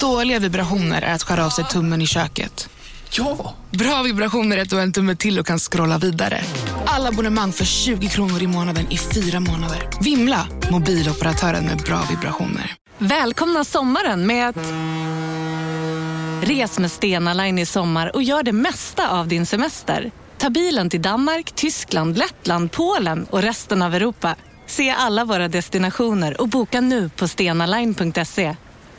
Dåliga vibrationer är att skära av sig tummen i köket. Ja! Bra vibrationer är att du har en tumme till och kan scrolla vidare. Alla abonnemang för 20 kronor i månaden i fyra månader. Vimla! Mobiloperatören med bra vibrationer. Välkomna sommaren med att... Res med Stena Line i sommar och gör det mesta av din semester. Ta bilen till Danmark, Tyskland, Lettland, Polen och resten av Europa. Se alla våra destinationer och boka nu på stenaline.se.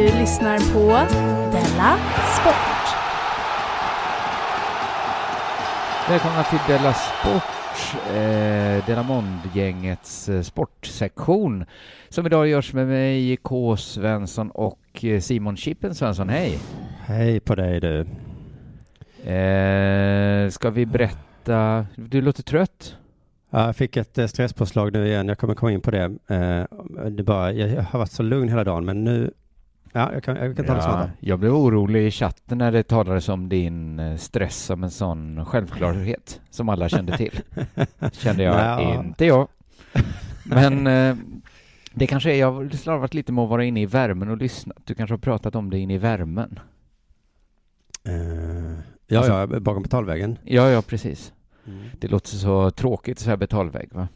Du lyssnar på Della Sport. Välkomna till Della Sport, eh, Della Mond-gängets eh, sportsektion som idag görs med mig, K. Svensson och eh, Simon Chippen Svensson. Hej! Hej på dig du. Eh, ska vi berätta? Du låter trött. Ja, jag fick ett eh, stresspåslag nu igen. Jag kommer komma in på det. Eh, det bara, jag har varit så lugn hela dagen, men nu... Ja, jag kan, jag kan ta det smartare. jag blev orolig i chatten när det talades om din eh, stress som en sån självklarhet som alla kände till. Kände jag, Ja. inte jag. Men eh, det kanske är, jag har slarvat lite med att vara inne i värmen och lyssna. Du kanske har pratat om det inne i värmen? Eh, ja, Alltså- ja, bakom betalväggen. Ja, ja, precis. Mm. Det låter så tråkigt att säga betalvägg, va?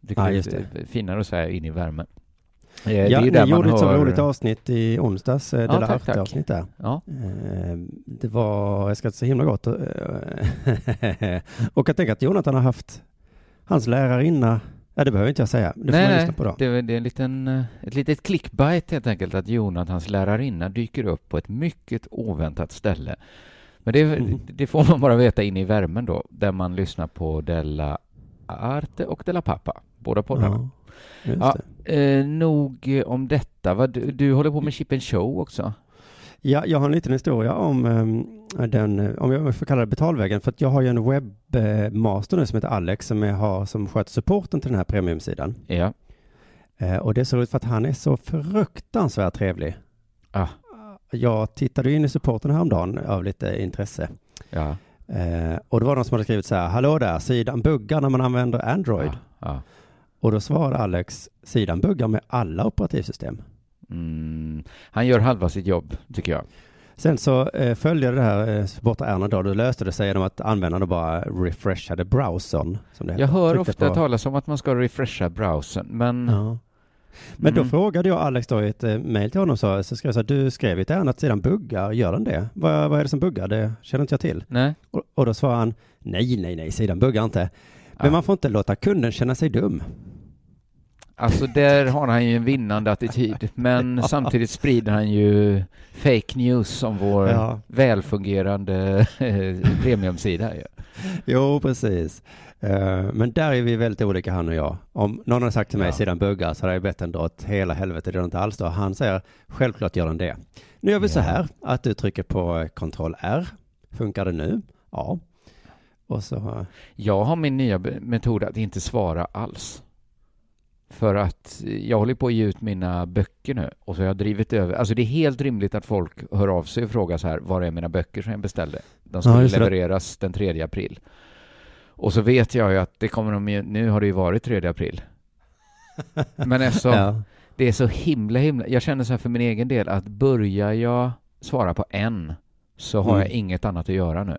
Det Ja, är just lite finare att säga in i värmen. Eh, det Ja, ni gjorde ett så hör- roligt avsnitt i onsdags, eh, Ja, tack, tack. Arte-avsnitt där. Ja, Eh, det var, jag ska inte så himla gott. eh, och jag tänker att Jonathan har haft hans lärarinna, ja det behöver inte jag säga, det får nej, man lyssna på då. det det är en liten, eh, ett litet clickbait helt enkelt att Jonathans lärarinna dyker upp på ett mycket oväntat ställe. Men det, Mm. det får man bara veta in i värmen då, där man lyssnar på Della Arte och Della Pappa, båda poddarna. Ja, Ja. Eh, nog eh, om detta. Va? Du, du håller på med Chip and Show också? Ja, jag har en liten historia om ehm, den, eh, om jag får kalla det betalvägen, för att jag har ju en webbmaster nu som heter Alex som jag har som sköter supporten till den här premiumsidan. Ja. Eh, och det är så roligt för att han är så fruktansvärt trevlig. Ah. Jag tittade in i supporten häromdagen av lite intresse. Ja. Eh, och det var någon som hade skrivit så här, hallå där, sidan buggar när man använder Android. Ja. ja. Och då svarade Alex, sidan buggar med alla operativsystem. Mm, han gör halva sitt jobb, tycker jag. Sen så eh, följde det här eh, supportärenden då, då löste det sig genom att användarna bara refreshade browsern. Som det Jag hör Tryckte ofta på- talas om att man ska refresha browsern, men... Ja. Men då Mm. frågade jag Alex då i ett eh, mejl till honom så, så skrev jag så här, du skrev i ett ärende att sidan buggar, gör den det? Vad, vad är det som buggar? Det känner inte jag till. Nej. Och, och då svarade han, nej, nej, nej, sidan buggar inte. Men man får inte låta kunden känna sig dum. Alltså där har han ju en vinnande attityd, men samtidigt sprider han ju fake news om vår Ja. välfungerande eh, premiumsida. Jo, precis. Eh, men där är vi väldigt olika han och jag. Om någon har sagt till mig Ja. sidan buggar så hade jag bett den dra åt hela helvete, det den inte alls då. Han säger, självklart gör den det. Nu gör vi så Ja. här, att du trycker på eh, kontroll R. Funkar det nu? Ja. Och så, Jag har min nya metod att inte svara alls. För att jag håller på att ge ut mina böcker nu och så har jag drivit över, alltså det är helt rimligt att folk hör av sig och frågar så här, var är mina böcker som jag beställde? De skulle Ja, just det. levereras den 3 april. Och så vet jag ju att det kommer de ju, nu har det ju varit 3 april. Men alltså, ja. det är så himla himla, jag känner så här för min egen del att börjar jag svara på en så har Mm. jag inget annat att göra nu.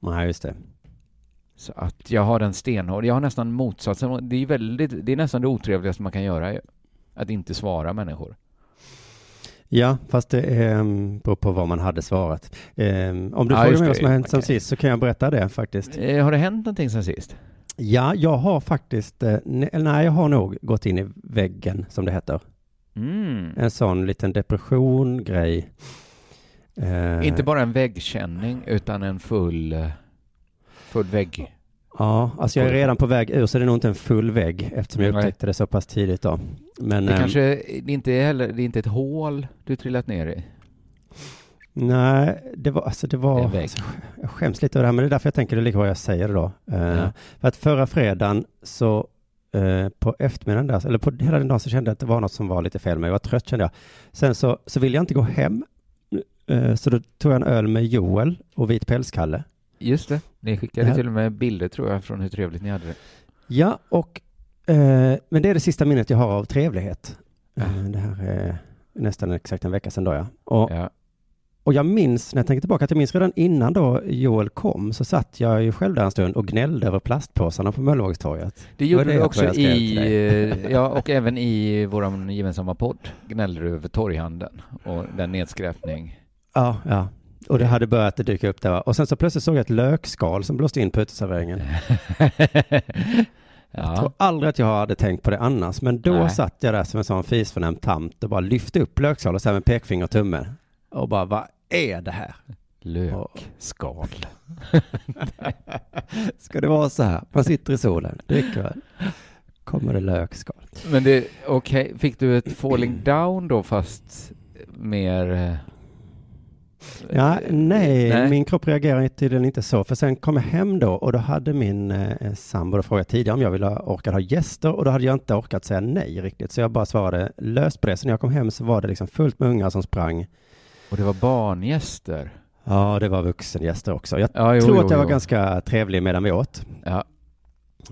Nej, just det. Så att jag har den stenhård. Jag har nästan motsatsen. Det är, väldigt, det är nästan det otrevligaste man kan göra. Att inte svara människor. Ja, fast det eh, beror på vad man hade svarat. Eh, om du Ja, frågar mig vad som har hänt sen Okej. sist så kan jag berätta det faktiskt. Eh, har det hänt någonting sen sist? Ja, jag har faktiskt, eh, nej, jag har nog gått in i väggen, som det heter. Mm. En sån liten depression-grej. Eh, Inte bara en väggkänning utan en full... Full vägg. Ja, alltså jag är redan på väg ur så det är nog inte en full vägg eftersom jag upptäckte det så pass tidigt då. Men Det ehm, kanske det inte är heller, det är inte ett hål du trillat ner i. nej, det var, alltså det var, alltså, jag skäms lite över det här men det är därför jag tänker det är lika bra jag säger då. Eh, Ja. För att förra fredagen så eh, på eftermiddagen där, eller på hela den dagen så kände jag att det var något som var lite fel med mig. Jag var trött kände jag. Sen så, så ville jag inte gå hem. Eh, så då tog jag en öl med Joel och Vit pälskalle. Just det. Ni skickade Ja. till och med bilder tror jag från hur trevligt ni hade det. Ja, och eh, men det är det sista minnet jag har av trevlighet. Ja. Eh, det här är nästan exakt en vecka sedan då ja. Och, Ja. och jag minns, när jag tänker tillbaka, att jag minns redan innan då Joel kom så satt jag ju själv där en stund och gnällde över plastpåsarna på Möllevågstorget. Det gjorde det du också i, eh, ja och även i vår gemensamma podd gnällde du över torghandeln och den nedskräpning. Ja, ja. Och det hade börjat dyka upp där. Och sen så plötsligt såg jag ett lökskal som blåste in på uteserveringen. Jag tror ja. aldrig att jag hade tänkt på det annars, men då Nej. satt jag där som en sån fisförnäm tant och bara lyfte upp lökskalet så här med pekfinger och tumme. Och bara, vad är det här? Lökskal. Ska det vara så här? Man sitter i solen, dricker väl. Kommer det lökskal. Men det, okej, fick du ett falling down då fast mer... eh, Ja, nej, Nej. min kropp reagerar tydligen inte så. För sen kom jag hem då och då hade min eh, sambo frågat tidigare om jag ville orka ha gäster och då hade jag inte orkat säga nej riktigt. Så jag bara svarade löst på det. Så när jag kom hem så var det liksom fullt med ungar som sprang. Och det var barngäster. Ja, det var vuxengäster också. Jag Ja, jo, tror jo, att jag var jo. ganska trevlig medan vi åt. Ja,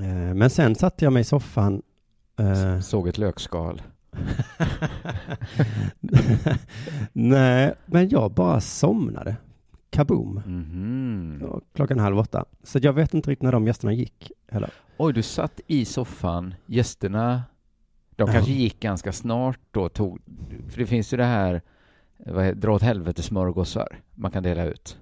Eh, Men sen satte jag mig i soffan. eh, såg ett lökskal. Nej, men jag bara somnade. Kaboom. Mhm. Och Klockan halv åtta. Så jag vet inte riktigt när de gästerna gick heller. Oj, du satt i soffan. Gästerna, de Ja. kanske gick ganska snart då. Tog, för det finns ju det här, vad heter, dra åt helvete smörgåsar man kan dela ut.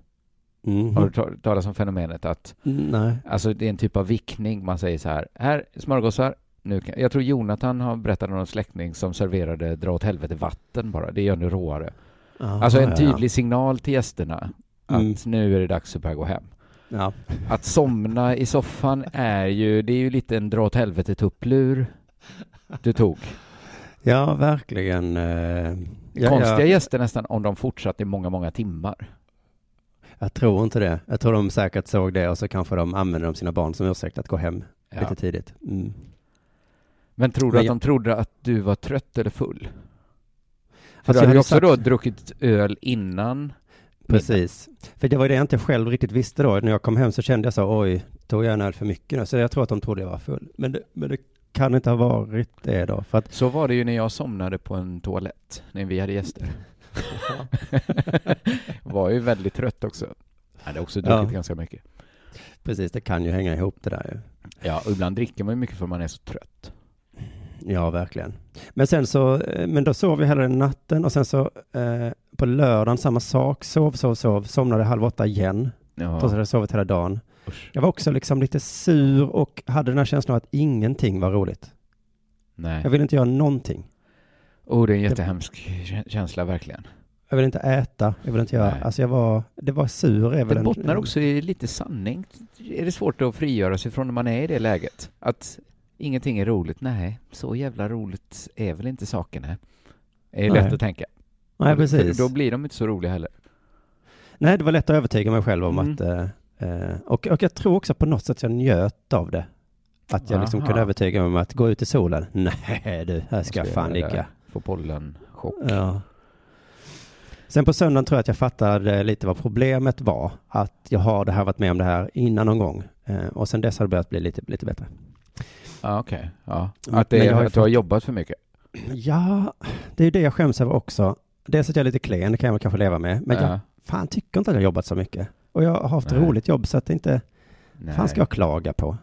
Mhm. Har du ta- talat om fenomenet att Nej. Alltså det är en typ av vickning. Man säger så här, här smörgåsar. Nu kan, jag tror Jonathan har berättat om någon släkting som serverade dra åt helvete vatten bara. Det gör nu råare. Aha, Alltså en ja, tydlig signal till gästerna att Mm. nu är det dags att börja gå hem. Ja. Att somna i soffan är ju, det är ju lite en dra åt helvete tupplur du tog. ja, verkligen. eh, ja, Konstiga gäster nästan om de fortsatte i många, många timmar. jag tror inte det. Jag tror de säkert såg det och så kanske de använde de sina barn som ursäkt att gå hem Ja. lite tidigt. Mm. Men tror du Men att jag- de trodde att du var trött eller full? För Alltså, du hade ju också sagt- då druckit öl innan Precis. För det var det jag inte själv riktigt visste då. När jag kom hem så kände jag så, oj, tog jag en öl för mycket nu? Så jag tror att de trodde jag var full. Men det, men det kan inte ha varit det då. För att, Så var det ju när jag somnade på en toalett när vi hade gäster. var ju väldigt trött också. Jag hade också druckit Ja. ganska mycket. precis, det kan ju hänga ihop det där ju. Ja, och ibland dricker man ju mycket för man är så trött. Ja, verkligen. Men sen så, eh, men då sov jag hela den natten och sen så eh, på lördagen samma sak. Sov, sov, sov, somnade halv åtta igen. Trots att jag hade sovit hela dagen. Usch. Jag var också liksom lite sur och hade den här känslan av att ingenting var roligt. Nej. Jag ville inte göra någonting. Oh, det är en jättehemsk kä- känsla verkligen. Jag ville inte äta, jag ville inte göra, Nej. alltså jag var, det var sur är väl Det en- bottnar också i lite sanning. Är det svårt att frigöra sig från när man är i det läget? Att ingenting är roligt? Nej, så jävla roligt är väl inte sakerna? Det är Nej. lätt att tänka. Nej, För precis. då blir de inte så roliga heller. Nej, det var lätt att övertyga mig själv om Mm. att, eh, eh, och, och jag tror också på något sätt jag njöt av det. Att jag liksom Aha. kunde övertyga mig om att gå ut i solen. Nej du, här ska jag fan ligga. Få pollen, chock. Ja. Sen på söndagen tror jag att jag fattade lite vad problemet var. Att jag har det här varit med om det här innan någon gång. Eh, och sen dess har det börjat bli lite, lite bättre. Ja, okej. Ja. Men Att, det jag har att du har jobbat för mycket. Ja, det är ju det jag skäms över också. Dels att jag är lite klen, det kan jag väl kanske leva med. Men jag ja. fan tycker inte att jag har jobbat så mycket. Och jag har haft Nej. roligt jobb så att det inte, Nej. fan ska jag klaga på?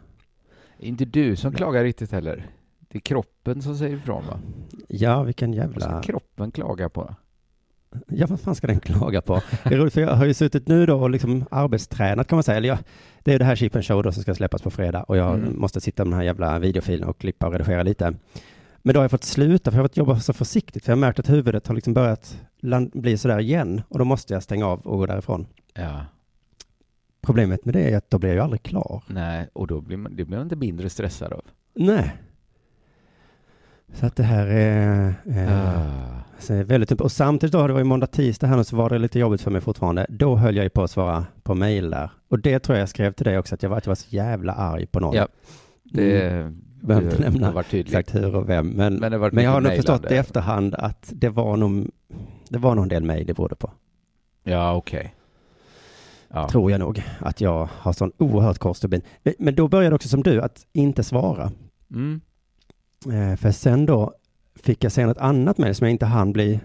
Inte du som klagar riktigt heller. Det är kroppen som säger ifrån va? Ja, vilken Vad ska jävla... kroppen klaga på? Ja, vad fan ska den klaga på? Det är roligt för jag har ju suttit nu då och liksom arbetstränat kan man säga. Eller jag, det är det här Chip and Show då som ska släppas på fredag och jag Mm. måste sitta med den här jävla videofilen och klippa och redigera lite. Men då har jag fått sluta för jag har fått jobba så försiktigt för jag har märkt att huvudet har liksom börjat land, bli sådär igen och då måste jag stänga av och gå därifrån. Ja. Problemet med det är att då blir jag ju aldrig klar. Nej, och då blir man, det blir man inte mindre stressad av. Nej. Så att det här är, eh, Ah. så är väldigt typ- Och samtidigt då, det var ju måndag, tisdag här nu, så var det lite jobbigt för mig fortfarande. Då höll jag ju på att svara på mejl där. Och det tror jag jag skrev till dig också, att jag var, att jag var så jävla arg på någon. Ja, det... Mm. Behöver inte nämna exakt hur och vem. Men, Men det men jag har nog förstått i efterhand att det var nog, det var nog en del mejl det berodde på. Ja, okej. Ja. Tror jag nog. Att jag har sån oerhört kort stubin. Men- Men då började också som du, att inte svara. Mm. Eh, för sen då fick jag sen ett annat mejl som jag inte hann bli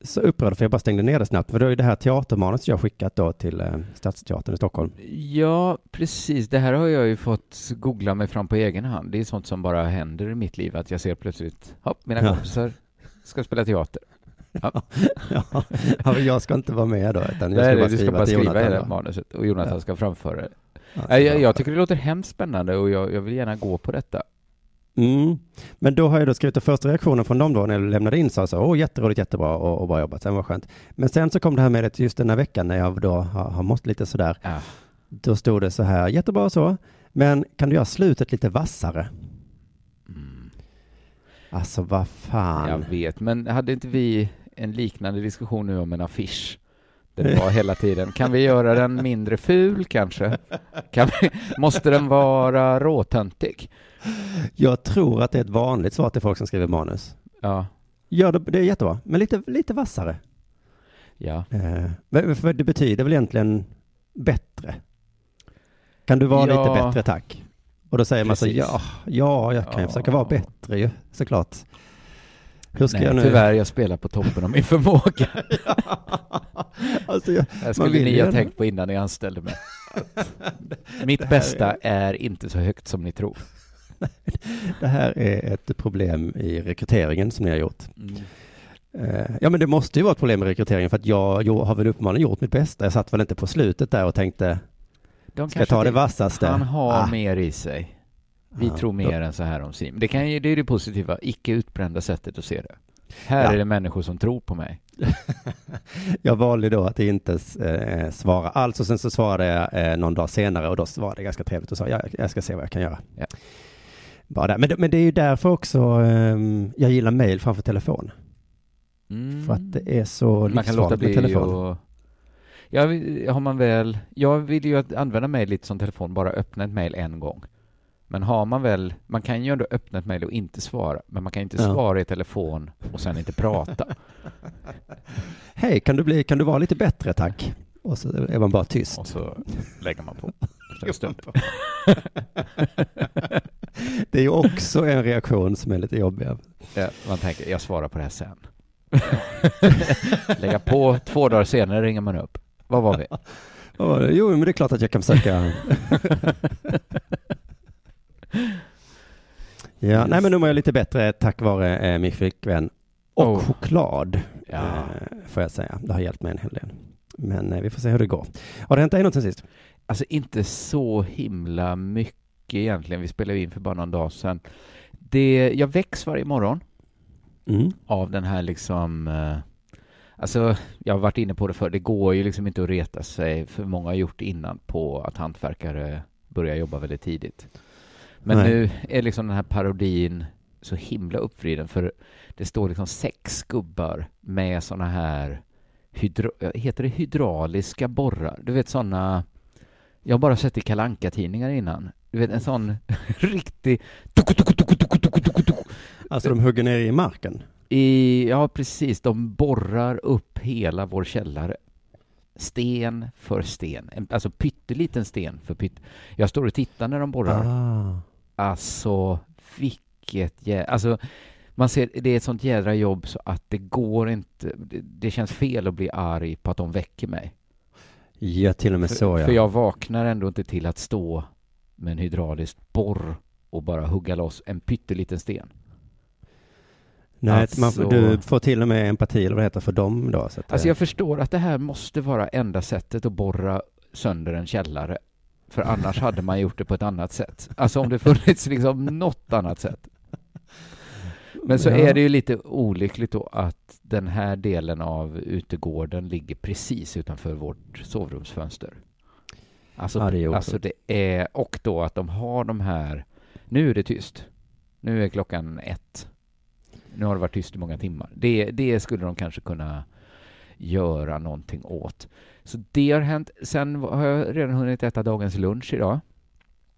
så upprörd för jag bara stängde ner det snabbt. För det är ju det här teatermanus jag skickat då till eh, Stadsteatern i Stockholm. Ja, precis. Det här har jag ju fått googla mig fram på egen hand. Det är sånt som bara händer i mitt liv, att jag ser plötsligt, hopp, mina Ja. kompisar ska spela teater. Ja. ja, jag ska inte vara med då, utan jag Nej, ska bara du ska skriva bara skriva Jonathan. hela då. manuset och Jonathan Ja. ska framföra det. Ja, Nej, jag, jag tycker det låter hemskt spännande och jag, jag vill gärna gå på detta. Mm. Men då har jag då skrivit den första reaktionen från dem då när jag lämnade in sa så, åh jätteroligt, jättebra och, och bra jobbat, sen var skönt. Men sen så kom det här med det just den här veckan när jag då har, har mått lite sådär. Ja. Då stod det så här, jättebra så, men kan du göra slutet lite vassare? Mm. Alltså vad fan. Jag vet, men hade inte vi en liknande diskussion nu om en affisch? Det var hela tiden, kan vi göra den mindre ful kanske? Kan vi, måste den vara råtöntig? Jag tror att det är ett vanligt svar till folk som skriver manus. Ja, Ja, det, det är jättebra, men lite, lite vassare. ja. Eh, för det betyder väl egentligen bättre? Kan du vara Ja. lite bättre, tack? Och då säger man så, Precis. ja, ja, jag kan ju Ja. försöka vara bättre ju, såklart. Hur ska Nej, jag nu? tyvärr, jag spelar på toppen av min förmåga. alltså, jag, Man skulle ni ju ha tänkt på innan ni anställde mig. Mitt bästa är inte så högt som ni tror. det här är ett problem i rekryteringen som ni har gjort. Mm. Eh, ja, men det måste ju vara ett problem med rekryteringen för att jag, jag har väl uppenbarligen gjort mitt bästa. Jag satt väl inte på slutet där och tänkte, De ska jag ta det vassaste? Han har Ah. mer i sig. Vi Ja, tror då- mer än så här om Sim. Det, kan ju, det är det positiva, icke utbrända sättet att se det. Här Ja. är det människor som tror på mig. Jag valde då att inte eh, svara alls och sen så svarade jag eh, någon dag senare och då var det ganska trevligt och sa ja, jag ska se vad jag kan göra. Ja. Bara. Men, det- men det är ju därför också ehm, jag gillar mail framför telefon. Mm. För att det är så livsfarligt med telefon. och... Ja, har man väl... Jag vill ju att använda mejl lite som telefon, bara öppna ett mejl en gång. Men har man väl... Man kan ju ändå öppna ett mejl och inte svara, men man kan inte Ja. svara i telefon och sen inte prata. Hej, kan du, bli, kan du vara lite bättre tack? Och så är man bara tyst. Och så lägger man på. Det är ju också en reaktion som är lite jobbig. Ja, man tänker, jag svarar på det här sen. Lägga på, två dagar senare ringer man upp. Vad var vi? Det? Jo, men det är klart att jag kan försöka. ja, nej men nu mår jag lite bättre tack vare eh, min flickvän och Oh. choklad, Ja. eh, får jag säga. Det har hjälpt mig en hel del. Men eh, vi får se hur det går. Har det hänt dig något sen sist? Alltså inte så himla mycket egentligen. Vi spelade in för bara någon dag sedan. Det, jag väcks varje morgon Mm. av den här liksom... Eh, alltså, jag har varit inne på det för Det går ju liksom inte att reta sig, för många har gjort innan, på att hantverkare börjar jobba väldigt tidigt. Men Nej. nu är liksom den här parodin så himla uppvriden, för det står liksom sex gubbar med såna här hydro, heter det hydrauliska borrar? Du vet såna jag har bara sett i kalanka tidningar innan. Du vet en sån riktig Alltså de hugger ner i marken? i, ja precis, de borrar upp hela vår källare. Sten för sten, En- alltså pytteliten sten för pytt. Jag står och tittar när de borrar. Ah. Alltså, vilket jä... Alltså, man ser, det är ett sånt jädra jobb så att det går inte... Det, det känns fel att bli arg på att de väcker mig. Ja, till och med för, så ja. för jag vaknar ändå inte till att stå med en hydraulisk borr och bara hugga loss en pytteliten sten. Nej, Alltså- man, du får till och med empati eller vad det heter för dem då. Så att, Alltså eh, jag förstår att det här måste vara enda sättet att borra sönder en källare. För annars hade man gjort det på ett annat sätt. Alltså om det funnits liksom något annat sätt. Men så Ja. är det ju lite olyckligt då att den här delen av utegården ligger precis utanför vårt sovrumsfönster. Alltså, är alltså det är, och då att de har de här, nu är det tyst. Nu är klockan ett. Nu har det varit tyst i många timmar. Det, det skulle de kanske kunna göra någonting åt. Så det har hänt. Sen har jag redan hunnit äta dagens lunch idag.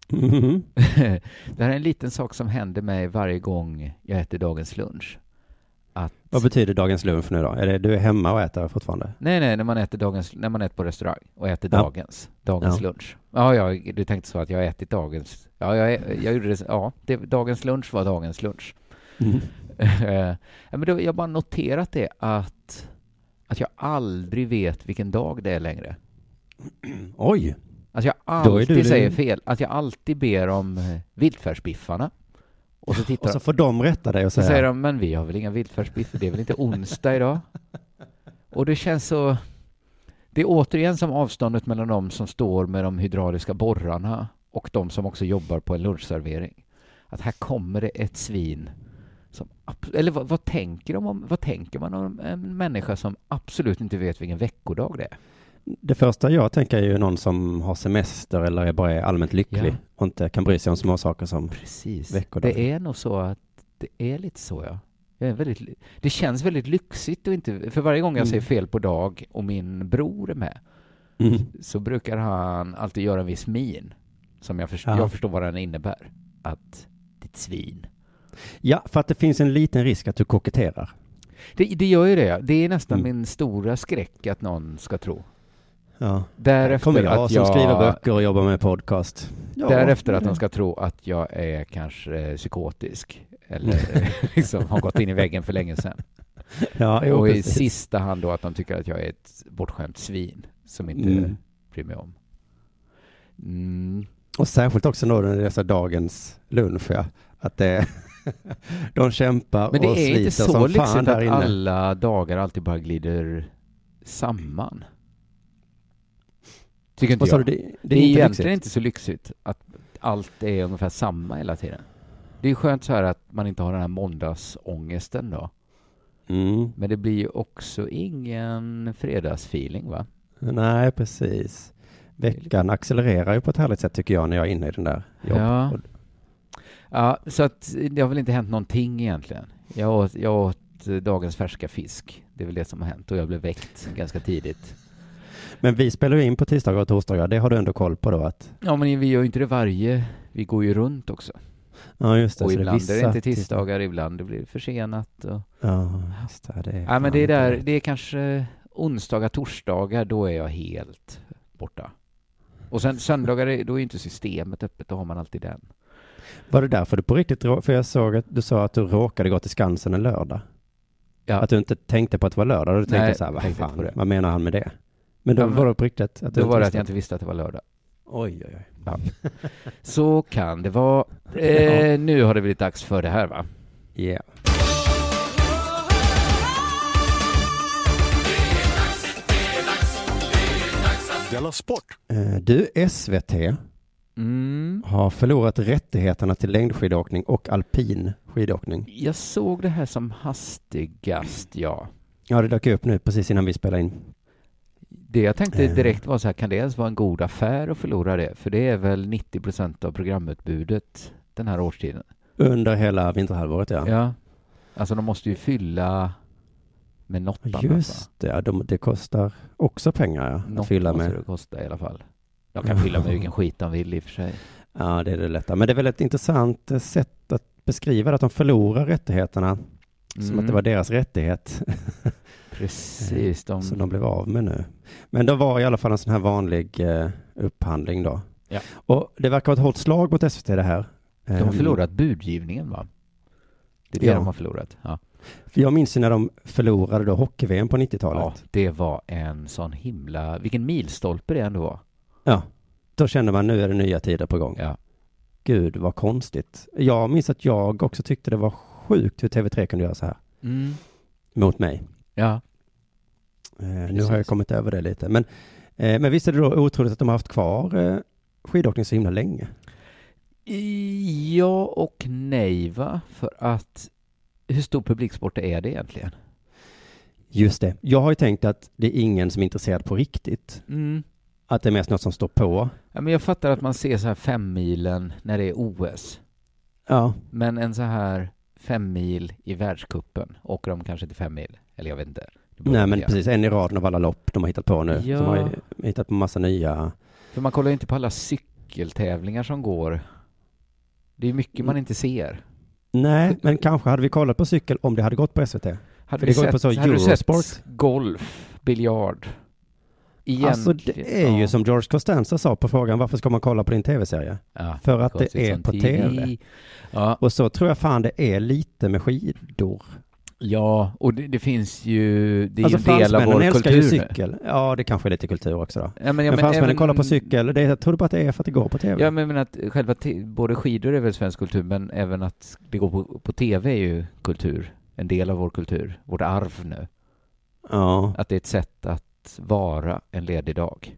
Mhm. det här är en liten sak som händer mig varje gång jag äter dagens lunch. Att, Vad betyder dagens lunch nu då? Är det du är hemma och äter fortfarande? nej, nej, när man äter dagens, när man äter på restaurang och äter Ja. dagens, dagens Ja. lunch. Ja, ja, du tänkte så att jag har ätit dagens, ja, jag, jag gjorde det, ja, det, dagens lunch var dagens lunch. Mm. Ja, men då, jag har bara noterat det att, att jag aldrig vet vilken dag det är längre. Oj! Att jag Då är alltid du- säger fel. Att jag alltid ber om eh, vildfärsbiffarna. Och så tittar Och så får de rätta dig och så säga... säger de, men vi har väl inga vildfärsbiffar, det är väl inte onsdag idag? Och det känns så... Det är återigen som avståndet mellan de som står med de hydrauliska borrarna och de som också jobbar på en lunchservering. Att här kommer det ett svin som... Eller vad, vad tänker de om... Vad tänker man om en människa som absolut inte vet vilken veckodag det är? Det första jag tänker är ju någon som har semester eller är bara är allmänt lycklig Ja. och inte kan bry sig om små saker som... Precis. Veckodag. Det är nog så att det är lite så, ja. Väldigt, det känns väldigt lyxigt och inte... För varje gång jag Mm. säger fel på dag och min bror är med Mm. så brukar han alltid göra en viss min som jag, först- Ja. jag förstår vad den innebär. Att ditt svin. Ja, för att det finns en liten risk att du koketterar. Det, det gör ju det. Det är nästan Mm. min stora skräck att någon ska tro. Ja. Därefter Kommer jag att som jag... skriver böcker och jobbar med podcast. Ja, Därefter att de ska tro att jag är kanske psykotisk eller liksom har gått in i väggen för länge sedan. Ja, jo, och i precis. sista hand då att de tycker att jag är ett bortskämt svin som inte Mm. bryr mig om. Mm. Och särskilt också då när det är så dagens lunch, ja. Att det de kämpar Men det och är sliter inte så som fan lyxigt där att inne. alla dagar alltid bara glider samman. Tycker inte Vad sa jag. du? Det, Det, är det är inte egentligen lyxigt. inte så lyxigt att allt är ungefär samma hela tiden. Det är skönt så här att man inte har den här måndagsångesten då. Mm. Men det blir ju också ingen fredagsfeeling va? Nej, precis. Veckan accelererar ju på ett härligt sätt tycker jag när jag är inne i den där jobb. Ja. Ja, så att det har väl inte hänt någonting egentligen. Jag åt, jag åt eh, dagens färska fisk. Det är väl det som har hänt och jag blev väckt ganska tidigt. Men vi spelar ju in på tisdagar och torsdagar. Det har du ändå koll på då att... Ja, men vi gör ju inte det varje. Vi går ju runt också. Ja, just det. och så det är ibland är vissa det inte tisdagar. ibland det blir försenat. Och... Ja, just det. det Ja, men det är där, det är kanske onsdagar, torsdagar, då är jag helt borta. Och sen söndagar, då är inte systemet öppet, då har man alltid den. Var det därför du på riktigt... För jag såg att du sa att du råkade gå till Skansen en lördag. Ja. Att du inte tänkte på att det var lördag. Du tänkte Nej, så här, vad tänkte fan, vad menar han med det? Men då Ja, men- var det på riktigt? Att Då var det att jag inte visste att det var lördag. Oj, oj, oj. Ja. Så kan det vara. Eh, nu har det blivit dags för det här va? Yeah. Della Sport! Eh, Du, SVT Mm. har förlorat rättigheterna till längdskidåkning och alpin skidåkning. Jag såg det här som hastigast, ja. Ja, det dök upp nu precis innan vi spelade in. Det jag tänkte Eh. direkt var så här, kan det ens vara en god affär att förlora det? För det är väl 90 procent av programutbudet den här årstiden. Under hela vinterhalvåret, ja. Ja. Alltså de måste ju fylla med något annat. va? Just det, de, det kostar också pengar ja, Något att fylla måste med. det kosta i alla fall. De kan fylla med vilken skit de vill i och för sig. Ja, det är det lätta. Men det är väl ett intressant eh, sätt att beskriva det, att de förlorar rättigheterna som Mm. att det var deras rättighet Precis. De... som de blev av med nu. Men det var i alla fall en sån här vanlig eh, upphandling då. Ja. Och det verkar vara ett hårt slag mot SVT det här. De har Ehm, förlorat budgivningen va? Det är det Ja. de har förlorat. Ja. För jag minns ju när de förlorade då hockey-VM på 90-talet. ja, det var en sån himla... Vilken milstolpe det ändå var. Ja. Då kände man nu är det nya tider på gång. Ja. Gud vad konstigt. Jag minns att jag också tyckte det var sjukt hur TV3 kunde göra så här Mm. mot mig. Ja. Eh, nu har jag kommit över det lite. Men, eh, men visst är det då otroligt att de har haft kvar eh, skidåkning så himla länge? Ja och nej va? För att hur stor publiksport är det egentligen? Just det. Jag har ju tänkt att det är ingen som är intresserad på riktigt. Mm. Att det är mest något som står på. Ja, men jag fattar att man ser så här fem milen när det är OS. Ja, Men en så här fem mil i världskuppen åker de kanske inte fem mil. Eller jag vet inte. Nej men precis. En i raden av alla lopp de har hittat på nu. Ja. De har hittat på massa nya. För man kollar ju inte på alla cykeltävlingar som går. Det är mycket man inte ser. Nej, men kanske hade vi kollat på cykel om det hade gått på SVT. Hade För vi sett, på så hade du sett golf, biljard? Egentligen, Alltså det är ju ja. som George Costanza sa på frågan varför ska man kolla på din tv-serie? Ja, För att det är på TV. Ja, Och så tror jag fan det är lite med skidor. ja och det, det finns ju, det är alltså ju en del av vår kultur ju cykel. Ja, det kanske är lite kultur också då. Ja, men, ja, men fransmännen även- kollar på cykel, det, jag tror bara att det är för att det går på tv. Ja, men, men att själva både skidor är väl svensk kultur, men även att det går på, på tv är ju kultur. En del av vår kultur, vårt arv nu. ja. Att det är ett sätt att vara en ledig dag.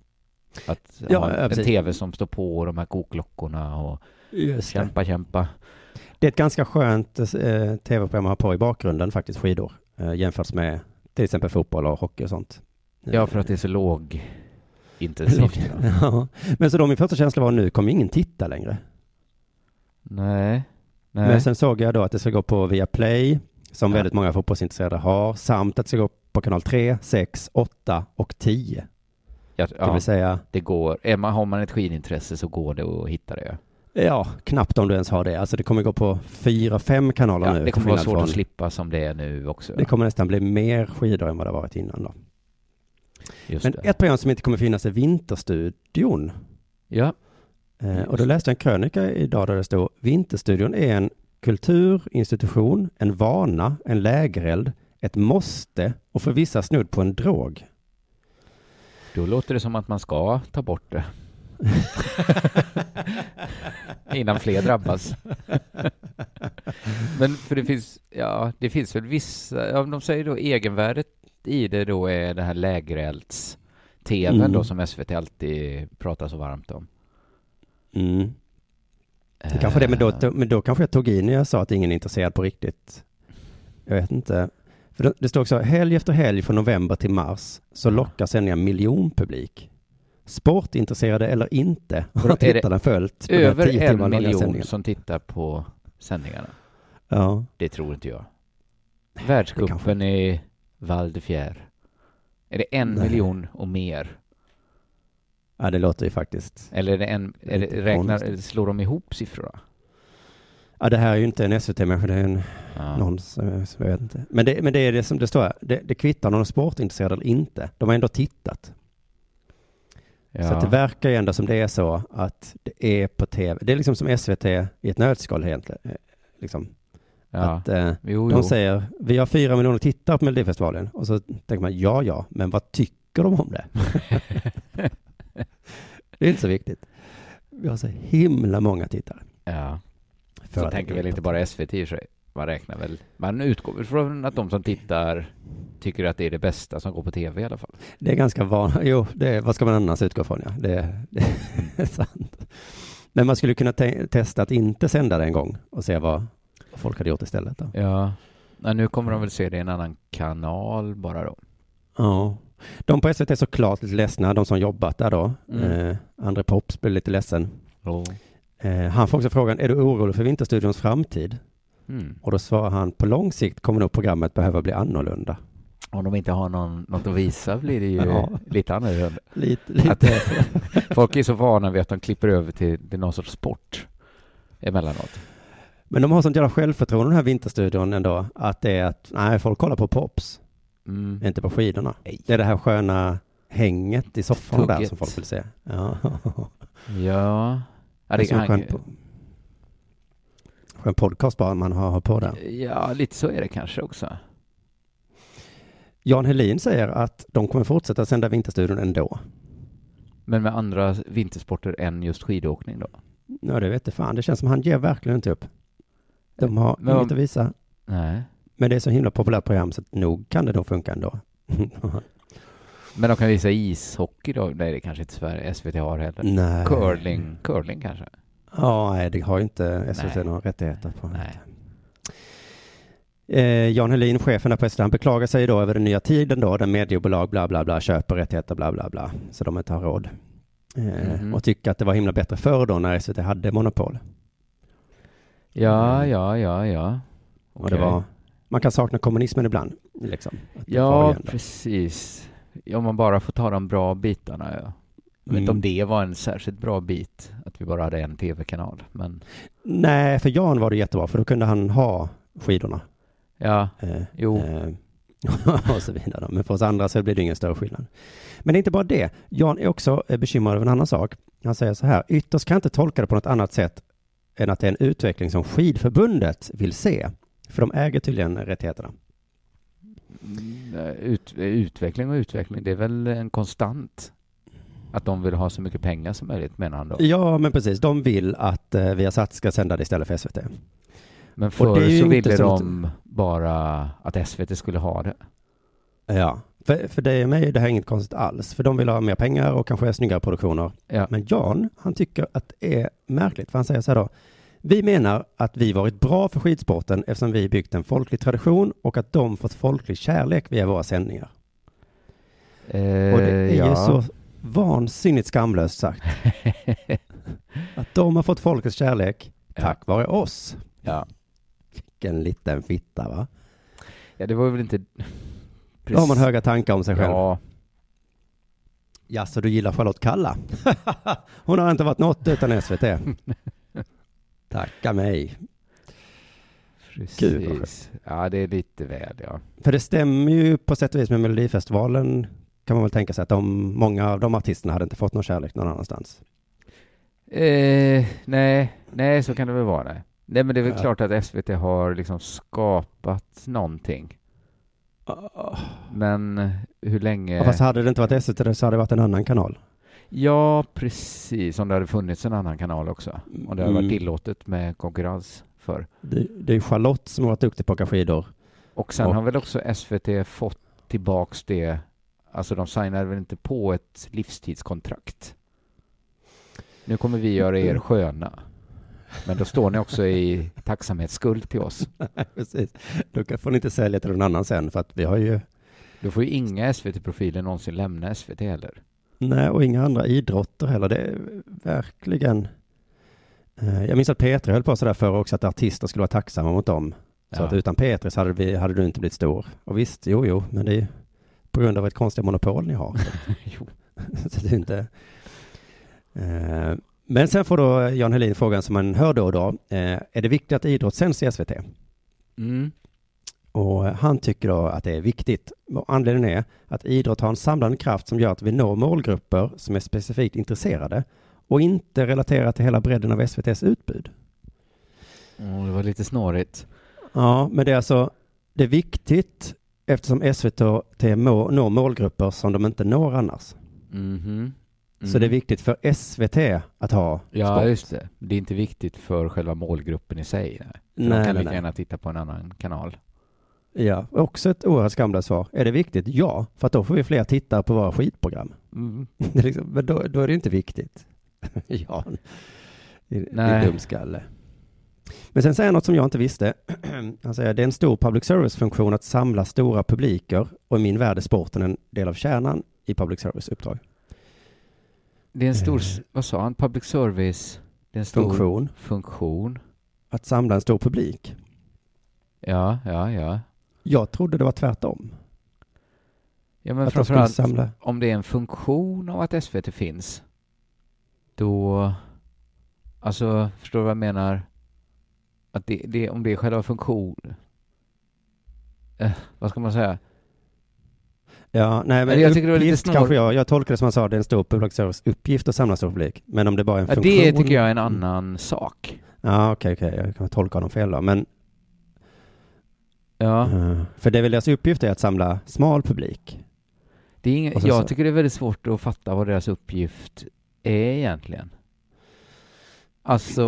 Att Ja, ha en precis. tv som står på och de här kokklockorna och Just det. kämpa, kämpa. det är ett ganska skönt eh, tv-program att ha på i bakgrunden faktiskt, skidor. Eh, jämfört med till exempel fotboll och hockey och sånt. Ja, för att det är så låg intensivt. Ja. Men så då min första känsla var nu kommer ingen titta längre. Nej. Nej. Men sen såg jag då att det ska gå på Viaplay, som Ja. väldigt många fotbollsintresserade har, samt att det ska gå på kanal 3, 6, 8 och 10. ja, Det vill säga, det går. Är man, har man ett skidintresse så går det att hitta det. ja, knappt om du ens har det. Alltså det kommer gå på fyra, fem kanaler Ja, nu. det kommer vara svårt från- att slippa som det är nu också. Det kommer nästan bli mer skidor än vad det varit innan då. Just Men det. ett program som inte kommer finnas är Vinterstudion. Ja, Eh, och då läste jag en krönika idag där det stod Vinterstudion är en kulturinstitution, en vana, en lägereld, ett måste och för vissa snudd på en drog. då låter det som att man ska ta bort det. Innan fler drabbas. Men för det finns, ja, det finns väl vissa, ja, de säger då egenvärdet i det då är det här lägerelds-tvn Mm. då som SVT alltid pratar så varmt om. Mm. Det kanske det, men då, Eh, men då kanske jag tog i när jag sa att ingen är intresserad på riktigt. Jag vet inte. För det, står också helg efter helg från november till mars så lockar sändningar miljonpublik. Sportintresserade eller inte har tittarna följt Över en miljon som tittar på sändningarna. Ja, Det tror inte jag. Världscupen i Val. Är det en Nej. miljon och mer? ja, det låter ju faktiskt. Eller är det en, är det, räknar, slår de ihop siffrorna? Ja, det här är ju inte en SVT-människa, det är en Ja. någon som, jag vet inte. Men det, men det är det som det står här. Det, det kvittar om de är sportintresserade eller inte. De har ändå tittat. Ja. Så det verkar ju ändå som det är så att det är på tv. Det är liksom som SVT i ett nötskal egentligen. Eh, Liksom. ja. Att eh, jo, de jo. säger, vi har fyra miljoner tittare på Melodifestivalen. Och så tänker man, ja, ja, men vad tycker de om det? det är inte så viktigt. Vi har så himla många tittare. Ja. Så tänker väl inte bara SVT i sig. Man räknar väl, man utgår från att de som tittar tycker att det är det bästa som går på tv i alla fall. Det är ganska vanligt. Jo, är, vad ska man annars utgå från? Ja? Det, det är sant. Men man skulle kunna te- testa att inte sända det en gång och se vad folk hade gjort istället. Då. Ja. Nej, nu kommer de väl se det i en annan kanal bara då. Ja. De på SVT är såklart lite ledsna, de som jobbat där då. Mm. Eh, André Pops blev lite ledsen. Oh. Eh, han får också frågan, är du orolig för Vinterstudions framtid? Mm. Och då svarar han, på lång sikt kommer nog programmet behöva bli annorlunda. Om de inte har någon, något att visa blir det ju Ja. lite annorlunda. Lite, lite. Att, folk är så vana vid att de klipper över till, till någon sorts sport emellanåt. Men de har sånt jävla självförtroende den här Vinterstudion ändå, att det är att, nej, folk kollar på Pops, Mm. inte på skidorna. Nej. Det är det här sköna hänget i soffan där Tugget. som folk vill se. Ja. Ja. Ja Det är som en kan- skön, skön podcast bara man har, har på där. Ja, lite så är det kanske också. Jan Helin säger att de kommer fortsätta sända Vinterstudion ändå. Men med andra vintersporter än just skidåkning då? Ja, det vet jag fan. Det känns som han ger verkligen inte upp. De har Men inget att visa. Nej. Men det är så himla populärt program så nog kan det nog funka ändå. Men de kan visa ishockey då? Nej, det kanske inte Sverige, SVT har heller. Nej. Curling, curling kanske? Ja, nej, det har ju inte SVT Nej. några rättigheter på. Nej. Eh, Jan Helin, chefen där på SVT, han beklagar sig då över den nya tiden då, där mediebolag bla bla bla köper rättigheter bla bla bla, så de inte har råd. Eh, Mhm. Och tycker att det var himla bättre förr då när SVT hade monopol. Ja, ja, ja, ja. Och det var, man kan sakna kommunismen ibland. Liksom. Ja, precis. Om man bara får ta de bra bitarna, ja. Jag vet inte Mm. om det var en särskilt bra bit, att vi bara hade en tv-kanal. Men Nej, för Jan var det jättebra, för då kunde han ha skidorna. ja, Eh, Jo. Eh, och så vidare. Men för oss andra så blir det ingen större skillnad. Men det är inte bara det. Jan är också eh, bekymrad över en annan sak. Han säger så här, ytterst kan jag inte tolka det på något annat sätt än att det är en utveckling som skidförbundet vill se. För de äger tydligen rättigheterna. Ut, utveckling och utveckling, det är väl en konstant. Att de vill ha så mycket pengar som möjligt, menar han då. Ja, men precis. De vill att eh, Viasat ska sända det istället för SVT. Men och förr är så ville de bara att SVT skulle ha det. Ja, för, för det är mig det här är inget konstigt alls. För de vill ha mer pengar och kanske snyggare produktioner. Ja. Men Jan, han tycker att det är märkligt, för han säger så här då. Vi menar att vi varit bra för skidsporten eftersom vi byggt en folklig tradition och att de fått folklig kärlek via våra sändningar. Eh, och det är ja. ju så vansinnigt skamlöst sagt. att de har fått folkets kärlek tack vare oss. Ja. Vilken liten fitta va? ja, det var väl inte... Då har man höga tankar om sig själv. Ja, Ja, så du gillar Charlotte Kalla? Hon har inte varit något utan SVT. Tacka mig. Precis. Ja, det är lite väl, ja. För det stämmer ju på sätt och vis med Melodifestivalen kan man väl tänka sig att de, många av de artisterna hade inte fått någon kärlek någon annanstans. Eh, nej, nej, så kan det väl vara. Nej, nej men det är väl Ja. klart att SVT har liksom skapat någonting. Men hur länge... Ja, fast hade det inte varit SVT så hade det varit en annan kanal. Ja, precis. Om det hade funnits en annan kanal också. Om det hade varit Mm. tillåtet med konkurrens för. Det, det är Charlotte som har varit duktig på att åka skidor. Och sen Och- har väl också SVT fått tillbaks det. Alltså de signade väl inte på ett livstidskontrakt. Nu kommer vi göra er sköna. Men då står ni också i tacksamhetsskuld till oss. Precis. Då får ni inte sälja till någon annan sen för att vi har ju, Då får ju inga SVT-profiler någonsin lämna SVT heller. Nej och inga andra idrotter heller. Det är verkligen, eh, jag minns att Petri höll på sådär förr också att artister skulle vara tacksamma mot dem. Så Ja. att utan Petri så hade, vi, hade du inte blivit stor. Och visst, jo, jo, men det är på grund av ett konstigt monopol ni har. jo. så det är inte... Eh, men sen får då Jan Helin frågan som man hör då och då. Eh, är det viktigt att idrott sänds i SVT? Mm. Och han tycker då att det är viktigt. Anledningen är att idrott har en samlande kraft som gör att vi når målgrupper som är specifikt intresserade och inte relaterat till hela bredden av SVTs utbud. Åh, det var lite snårigt. Ja, men det är alltså, det är viktigt eftersom SVT når målgrupper som de inte når annars. Mhm. Så det är viktigt för SVT att ha Ja, sport. just det. Det är inte viktigt för själva målgruppen i sig. Nej. För Nej, de kan lika gärna titta på en annan kanal. Ja, också ett oerhört skamlöst svar. Är det viktigt? Ja, för att då får vi fler tittare på våra skitprogram. Mm. Liksom, men då, då är det inte viktigt. ja, det är Nej. dumskalle. Men sen säger han något som jag inte visste. Han säger det är en stor public service-funktion att samla stora publiker och i min värld är sporten en del av kärnan i public service-uppdrag. Det är en stor, s- vad sa han, public service? Det är en stor Funktion. funktion. Att samla en stor publik. Ja, ja, ja. Jag trodde det var tvärtom. Ja, men Att framförallt samla. om det är en funktion av att SVT finns, då, alltså, förstår du vad jag menar? Att det, det om det är själva funktion, eh, vad ska man säga? Ja, nej, men Jag tycker det var lite snår- kanske jag, jag tolkar det som han sa, det är en stor public service uppgift att samla stor publik. Men om det bara är en Ja, funktion. det tycker jag är en annan sak. Ja, okej, okej, jag kan tolka honom fel då. Men, Ja, eh, för det är väl deras uppgift är att samla smal publik. det är inga, jag så- tycker det är väldigt svårt att fatta vad deras uppgift är egentligen. Alltså,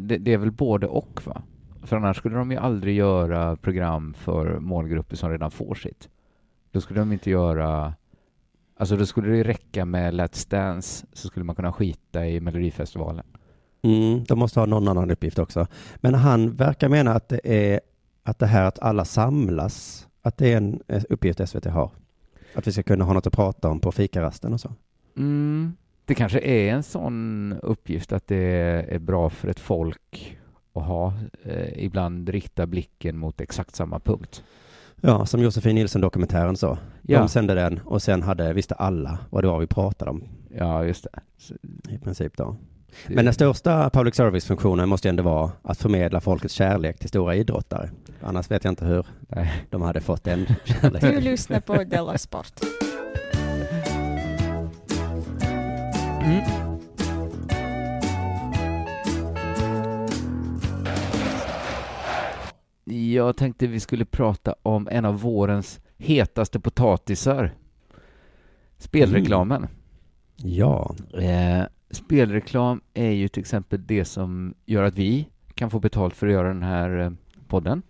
det, det är väl både och va? För annars skulle de ju aldrig göra program för målgrupper som redan får sitt. Då skulle de inte göra... Alltså då skulle det räcka med Let's Dance så skulle man kunna skita i Melodifestivalen. Mm, de måste ha någon annan uppgift också. Men han verkar mena att det är att det här att alla samlas, att det är en eh, uppgift SVT har. Att vi ska kunna ha något att prata om på fikarasten och så. Mm, det kanske är en sån uppgift att det är bra för ett folk att ha, eh, ibland rikta blicken mot exakt samma punkt. Ja, som Josefin Nilsson-dokumentären så. Ja. De sände den och sen hade, visste alla vad det var vi pratade om Ja, just det. I princip då. Men den största public service-funktionen måste ju ändå vara att förmedla folkets kärlek till stora idrottare. Annars vet jag inte hur Nej. de hade fått den Du kärleken. lyssnar på Della Sport. Mm. Jag tänkte vi skulle prata om en av vårens hetaste potatisar. Spelreklamen. Ja, Eh, spelreklam är ju till exempel det som gör att vi kan få betalt för att göra den här eh, podden.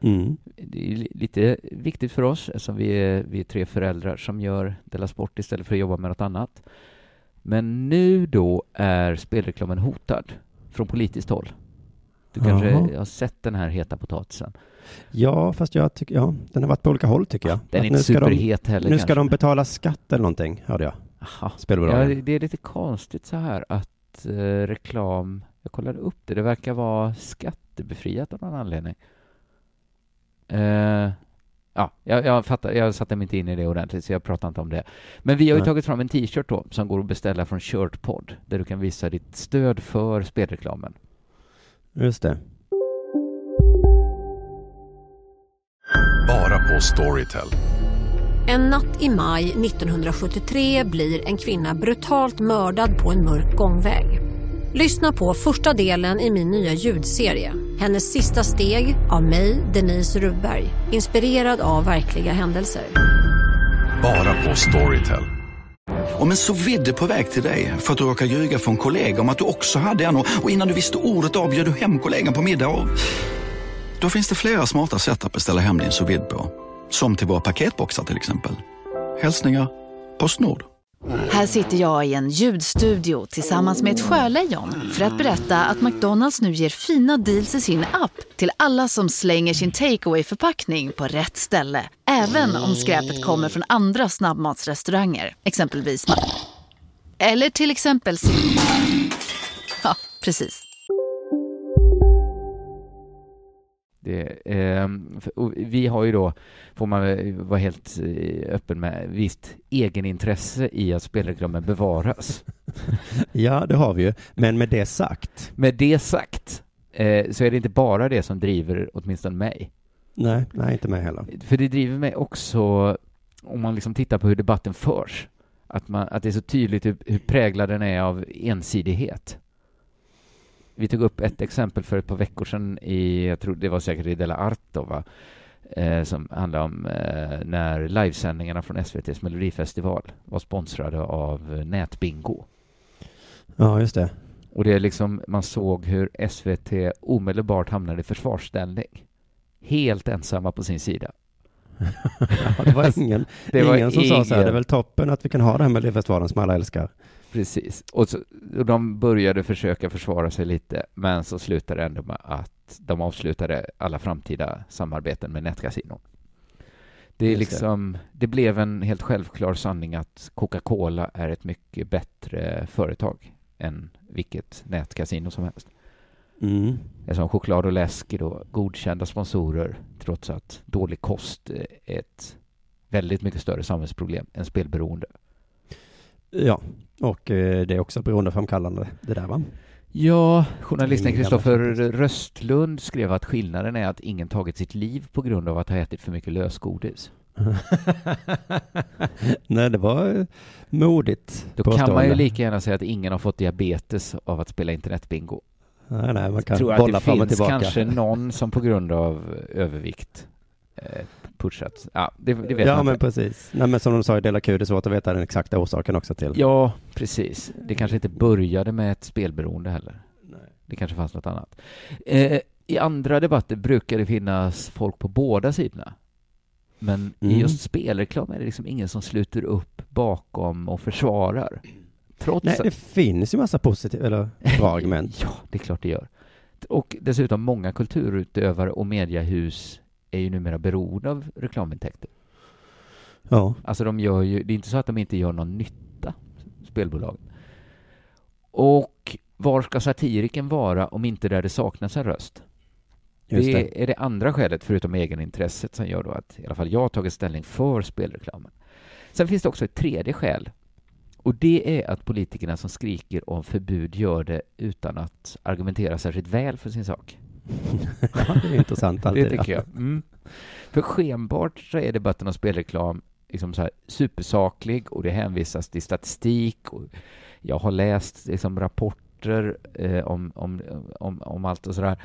mm. Det är li- lite viktigt för oss eftersom vi är, vi är tre föräldrar som gör Della Sport istället för att jobba med något annat. Men nu då är spelreklamen hotad från politiskt håll. Du kanske Jaha. har sett den här heta potatisen? Ja fast jag tycker, ja, den har varit på olika håll tycker jag. Den är Att inte nu ska de, superhet heller Nu ska kanske. de betala skatt eller någonting, hörde jag. Aha. Ja, Spelbolagen. det är lite konstigt så här att eh, reklam, jag kollade upp det, det verkar vara skattebefriat av någon anledning. Eh, ja, jag, jag fattar, jag satte mig inte in i det ordentligt så jag pratar inte om det. Men vi har ju Nej. tagit fram en t-shirt då som går att beställa från Shirtpod där du kan visa ditt stöd för spelreklamen. Just det. Bara på Storytel. En natt i maj 1973 blir en kvinna brutalt mördad på en mörk gångväg. Lyssna på första delen i min nya ljudserie. Hennes sista steg av mig, Denise Rubberg. Inspirerad av verkliga händelser. Bara på Storytel. Om en så vidde på väg till dig för att du råkar ljuga från kollega om att du också hade en och innan du visste ordet av bjöd du hem kollegan på middag och... Då finns det flera smarta sätt att beställa hem din sous vide på. Som till våra paketboxar till exempel. Hälsningar Postnord. Här sitter jag i en ljudstudio tillsammans med ett sjölejon för att berätta att McDonalds nu ger fina deals i sin app till alla som slänger sin takeaway förpackning på rätt ställe. Även om skräpet kommer från andra snabbmatsrestauranger, exempelvis Eller till exempel Ja, precis. Det, och vi har ju då, får man vara helt eh, öppen med, visst egenintresse i att spelreklamen bevaras. Ja, det har vi ju. Men med det sagt, Med det sagt eh, så är det inte bara det som driver åtminstone mig. nej, nej, inte mig heller. För det driver mig också, om man liksom tittar på hur debatten förs, att, man, att det är så tydligt hur, hur präglad den är av ensidighet. Vi tog upp ett exempel för ett par veckor sedan i, jag tror det var säkert i Della Art då, va? Eh, som handlade om eh, när livesändningarna från SVTs Melodifestival var sponsrade av Nätbingo. Ja, just det. Och det är liksom, man såg hur SVT omedelbart hamnade i försvarsställning. Helt ensamma på sin sida. Ja, det var ingen, Det var ingen som sa så här, ingen- det är väl toppen att vi kan ha det här med Melodifestivalen som alla älskar. Precis. Och, så, och de började försöka försvara sig lite, men så slutade det ändå med att de avslutade alla framtida samarbeten med nätkasinon. Det, är Just liksom, det blev en helt självklar sanning att Coca-Cola är ett mycket bättre företag än vilket nätkasino som helst. Mm. Eftersom choklad och läsk är då godkända sponsorer trots att dålig kost är ett väldigt mycket större samhällsproblem än spelberoende. Ja, och eh, det är också beroendeframkallande det där va? Ja, journalisten Kristoffer Röstlund skrev att skillnaden är att ingen tagit sitt liv på grund av att ha ätit för mycket lösgodis. Nej, det var eh, modigt. Då kan man ju påstående. lika gärna säga att ingen har fått diabetes av att spela internetbingo. Nej, nej, man kan tror att bolla det fram och finns tillbaka. kanske någon som på grund av övervikt eh, pushat. Ja, det, det vet ja, man men inte. precis. Nej, men som de sa i Dela Q, det är svårt att veta den exakta orsaken också till. Ja, precis. Det kanske inte började med ett spelberoende heller. Det kanske fanns något annat. Eh, I andra debatter brukar det finnas folk på båda sidorna. Men i Mm. just spelreklam är det liksom ingen som sluter upp bakom och försvarar. Trots Nej, att... det finns ju massa positiva, eller bra argument. Ja, det är klart det gör. Och dessutom många kulturutövare och mediehus är ju numera beroende av reklamintäkter. Ja. Alltså de gör ju, det är inte så att de inte gör någon nytta, spelbolagen. Och var ska satiriken vara om inte där det saknas en röst? Det, det. är det andra skälet, förutom egenintresset, som gör då att i alla fall jag har tagit ställning för spelreklamen. Sen finns det också ett tredje skäl. Och det är att politikerna som skriker om förbud gör det utan att argumentera särskilt väl för sin sak. Ja, det är intressant alltid. Det tycker jag. Mm. För skenbart så är debatten om spelreklam liksom så här supersaklig och det hänvisas till statistik. Jag har läst liksom rapporter eh, om, om, om, om allt och sådär.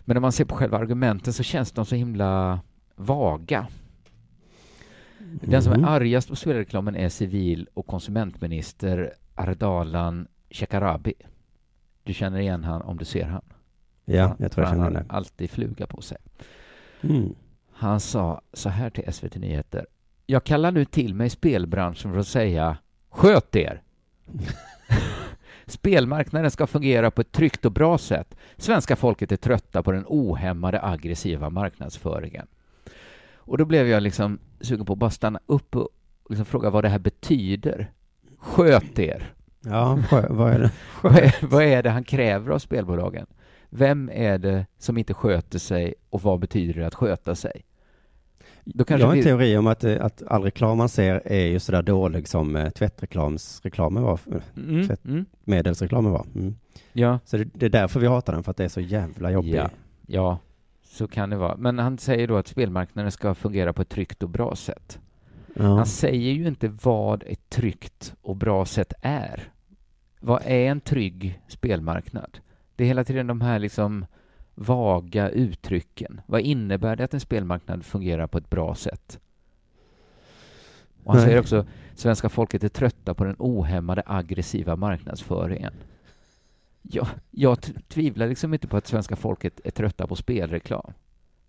Men när man ser på själva argumenten så känns de så himla vaga. Den som är argast på spelreklamen är civil och konsumentminister Ardalan Shekarabi. Du känner igen han om du ser han? Ja, Han- jag tror jag han känner har det. alltid fluga på sig. Mm. Han sa så här till SVT Nyheter. Jag kallar nu till mig spelbranschen för att säga sköt er! Spelmarknaden ska fungera på ett tryggt och bra sätt. Svenska folket är trötta på den ohämmade aggressiva marknadsföringen. Och då blev jag liksom sugen på att bara stanna upp och liksom fråga vad det här betyder. Sköt er! Ja, vad är det? Vad är, vad är det han kräver av spelbolagen? Vem är det som inte sköter sig och vad betyder det att sköta sig? Jag har en vi, teori om att, eh, att all reklam man ser är ju sådär dålig som eh, tvättreklamsreklamen var. eh, Mm, mm. Tvättmedelsreklamen var. Mm. Ja. Så det, det är därför vi hatar den, för att det är så jävla jobbig. Ja, ja, så kan det vara. Men han säger då att spelmarknaden ska fungera på ett tryggt och bra sätt. Ja. Han säger ju inte vad ett tryggt och bra sätt är. Vad är en trygg spelmarknad? Det är hela tiden de här liksom vaga uttrycken. Vad innebär det att en spelmarknad fungerar på ett bra sätt? Och han Nej. säger också svenska folket är trötta på den ohämmade aggressiva marknadsföringen. Jag, jag tvivlar liksom inte på att svenska folket är trötta på spelreklam.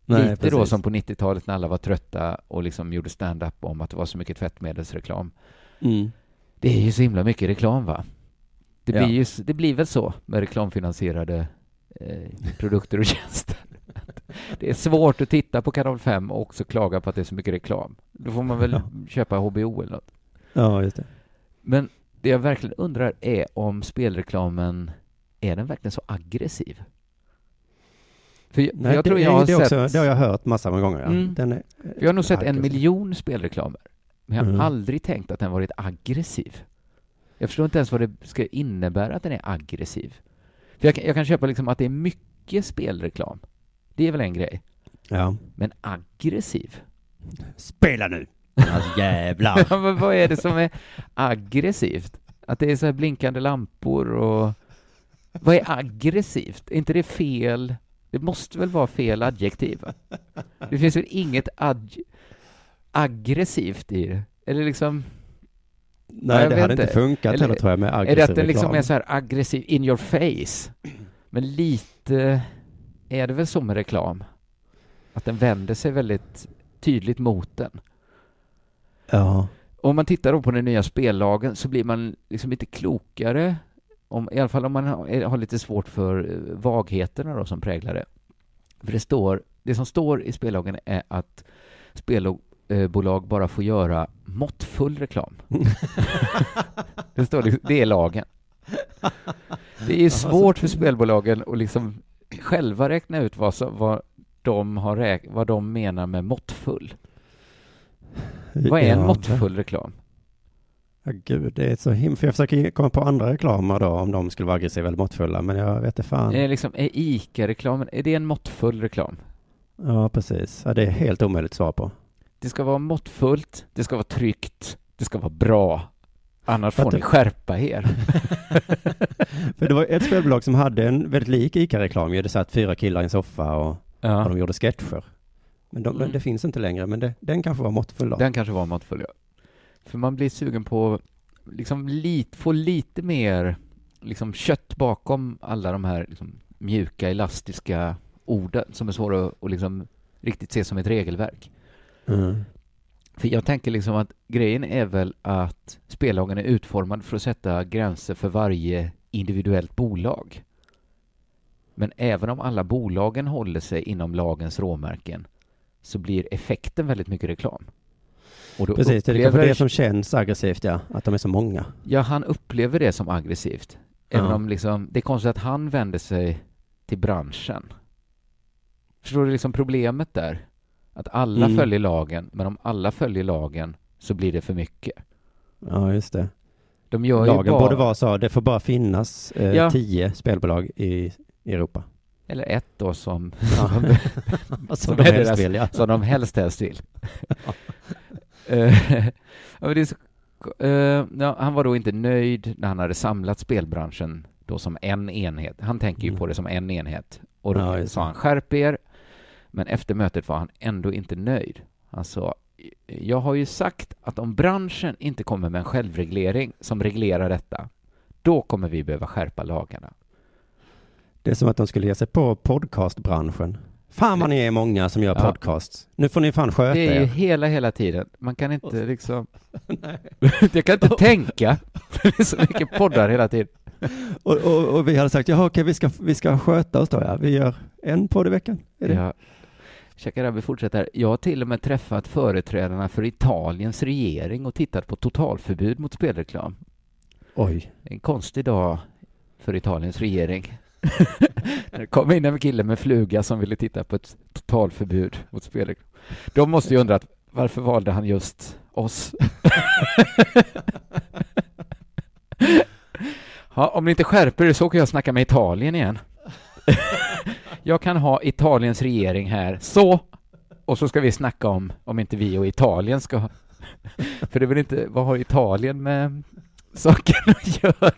Nej, Lite då precis. som på 90-talet när alla var trötta och liksom gjorde stand-up om att det var så mycket tvättmedelsreklam. Mm. Det är ju så himla mycket reklam va? Det Ja. blir, ju, det blir väl så med reklamfinansierade eh, produkter och tjänster. Det är svårt att titta på Kanal 5 och också klaga på att det är så mycket reklam. Då får man väl Ja. köpa HBO eller något. Ja, just det. Men det jag verkligen undrar är om spelreklamen, är den verkligen så aggressiv? För jag, Nej, jag tror det, jag har det, sett... också, det har jag hört massor med gånger. Ja. Mm. Den är, jag har nog sett en aggressiv. miljon spelreklamer, men jag har Mm. aldrig tänkt att den varit aggressiv. Jag förstår inte ens vad det ska innebära att den är aggressiv. För jag kan, jag kan köpa liksom att det är mycket spelreklam. Det är väl en grej. Ja. Men aggressiv? Spela nu! Alltså jävlar! Ja, men vad är det som är aggressivt? Att det är så här blinkande lampor och... Vad är aggressivt? Är inte det fel? Det måste väl vara fel adjektiv? Det finns väl inget adj... aggressivt i det? Eller liksom... Nej, jag det hade inte funkat Eller tror jag med Är det aggressiv att den liksom är så här aggressiv in your face? Men lite är det väl så med reklam? Att den vänder sig väldigt tydligt mot den. Ja. Om man tittar då på den nya spellagen så blir man liksom inte klokare, om, i alla fall om man har, har lite svårt för eh, vagheterna då som präglar det. För det står, det som står i spellagen är att spelbolag bara får göra måttfull reklam. det står det, det är lagen. Det är svårt för spelbolagen att liksom själva räkna ut vad, som, vad, de har räk, vad de menar med måttfull. Vad är en måttfull reklam? Ja, gud, det är så himla... För jag försöker komma på andra reklamer då, om de skulle vara aggressiva eller måttfulla, men jag vet inte fan. Är, liksom, är ICA-reklamen, är det en måttfull reklam? Ja, precis. Ja, det är helt omöjligt att svara på. Det ska vara måttfullt, det ska vara tryggt, det ska vara bra. Annars får ni skärpa er. För det var ett spelbolag som hade en väldigt lik ICA-reklam ju. Det satt fyra killar i en soffa och, Ja. och de gjorde sketcher. Men de, Mm. det finns inte längre, men det, den kanske var måttfull då. Den kanske var måttfull, ja. För man blir sugen på liksom lit, få lite mer liksom kött bakom alla de här liksom, mjuka, elastiska orden som är svåra att, att liksom riktigt se som ett regelverk. Mm. För jag tänker liksom att grejen är väl att spellagen är utformad för att sätta gränser för varje individuellt bolag. Men även om alla bolagen håller sig inom lagens råmärken så blir effekten väldigt mycket reklam. Precis, det är kanske upplever- det som känns aggressivt, ja. Att de är så många. Ja, han upplever det som aggressivt. Även Ja. om liksom, det är konstigt att han vänder sig till branschen. Förstår du liksom problemet där? Att alla Mm. följer lagen, men om alla följer lagen så blir det för mycket. Ja, just det. De Lagen bara... borde vara så, det får bara finnas eh, Ja. tio spelbolag i, i Europa. Eller ett då som, Ja. som, Som de helst vill, ja. Som de helst helst vill. Är så, eh, ja, han var då inte nöjd när han hade samlat spelbranschen då som en enhet. Han tänker ju Mm. på det som en enhet. Och då Ja, sa han skärp er. Men efter mötet var han ändå inte nöjd. Han sa jag har ju sagt att om branschen inte kommer med en självreglering som reglerar detta, då kommer vi behöva skärpa lagarna. Det är som att de skulle ge sig på podcastbranschen. Fan vad ni är många som gör Ja. podcasts. Nu får ni fan sköta Det är ju er. hela, hela tiden. Man kan inte liksom... jag kan inte tänka. Det är så mycket poddar hela tiden. Och, och, och vi hade sagt, jaha okej vi ska, vi ska sköta oss då ja. Vi gör en podd i veckan. Är det? Ja. Shakira, vi fortsätter. Jag har till och med träffat företrädarna för Italiens regering och tittat på totalförbud mot spelreklam. Oj. En konstig dag för Italiens regering. Det kom in en kille med fluga som ville titta på ett totalförbud mot spelreklam. De måste ju undrat varför valde han just oss? ja, om ni inte skärper er så åker jag snacka med Italien igen. jag kan ha Italiens regering här, så, och så ska vi snacka om om inte vi och Italien ska ha... För det är väl inte, vad har Italien med saken att göra?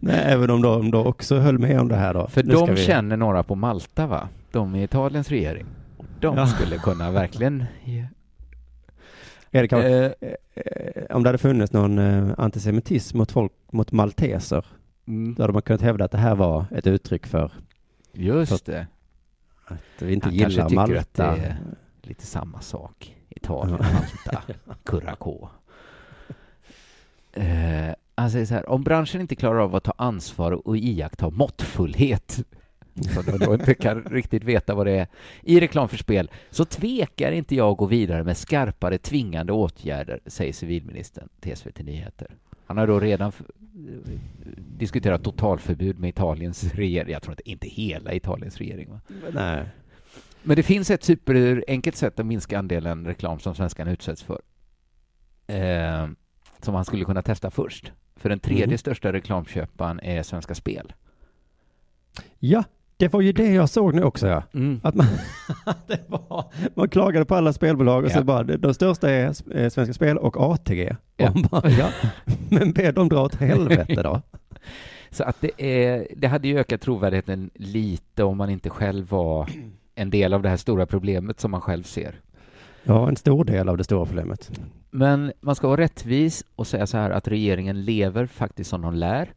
Nej, även om de då också höll med om det här då. För Nu de vi- känner några på Malta, va? De i Italiens regering. De Ja. skulle kunna verkligen... det kanske, Eh, eh, om det hade funnits någon eh, antisemitism mot folk, mot malteser, Mm. då hade man kunnat hävda att det här var ett uttryck för Just det. att vi inte Han kanske gillar tycker Malta. att det är lite samma sak. Italien. Malta, Curacao. Eh, han säger så här, om branschen inte klarar av att ta ansvar och iaktta måttfullhet, så de då inte kan riktigt veta vad det är, i reklam för spel, så tvekar inte jag att gå vidare med skarpare tvingande åtgärder, säger civilministern till SVT Nyheter. Han har då redan diskuterat totalförbud med Italiens regering. Jag tror inte, inte hela Italiens regering. Va? Nej. Men det finns ett superenkelt sätt att minska andelen reklam som svenskarna utsätts för. Eh, som man skulle kunna testa först. För den tredje Mhm. största reklamköparen är Svenska Spel. Ja, det var ju det jag såg nu också ja. Mm. Att man, det var, man klagade på alla spelbolag och Ja. så bara, de, största är eh, Svenska Spel och ATG. Ja. Och bara, ja, men be dem dra åt helvete då. Så att det, är, det hade ju ökat trovärdigheten lite om man inte själv var en del av det här stora problemet som man själv ser. Ja, en stor del av det stora problemet. Men man ska vara rättvis och säga så här att regeringen lever faktiskt som de lär.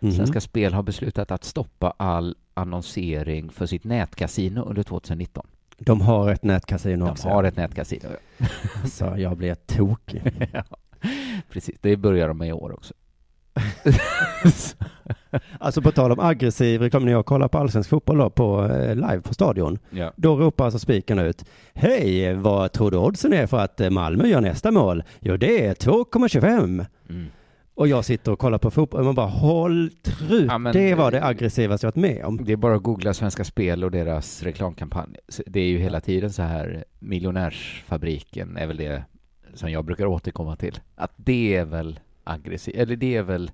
Mhm. Svenska Spel har beslutat att stoppa all annonsering för sitt nätkasino under 2019. De har ett nätkasino De också. har ett nätkasino. Så jag blir tokig. ja, precis. Det börjar de med i år också. Alltså på tal om aggressiv reklam, när jag kollar på allsvensk fotboll då, på eh, live på stadion, Ja. då ropar alltså spiken ut Hej, vad tror du oddsen är för att eh, Malmö gör nästa mål? Jo, det är 2,25. Mm. Och jag sitter och kollar på fotboll och man bara håll trut. Ja, men- det var det aggressivaste jag varit med om. Det är bara att googla Svenska Spel och deras reklamkampanj. Det är ju hela tiden så här, miljonärsfabriken är väl det som jag brukar återkomma till. Att det är väl aggressivt, eller det är väl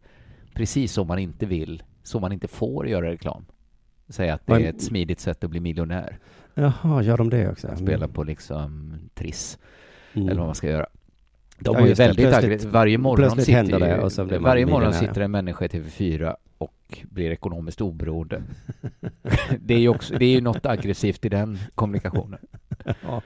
precis så man inte vill, så man inte får göra reklam. Säga att det Men- är ett smidigt sätt att bli miljonär. Jaha, gör de det också? Spela på liksom Triss, Mm. eller vad man ska göra. De Ja, har ju väldigt aggressivt. Varje morgon sitter det och man varje morgon sitter en människa i TV4 och blir ekonomiskt oberoende. det är ju också, det är ju något aggressivt i den kommunikationen. Ja.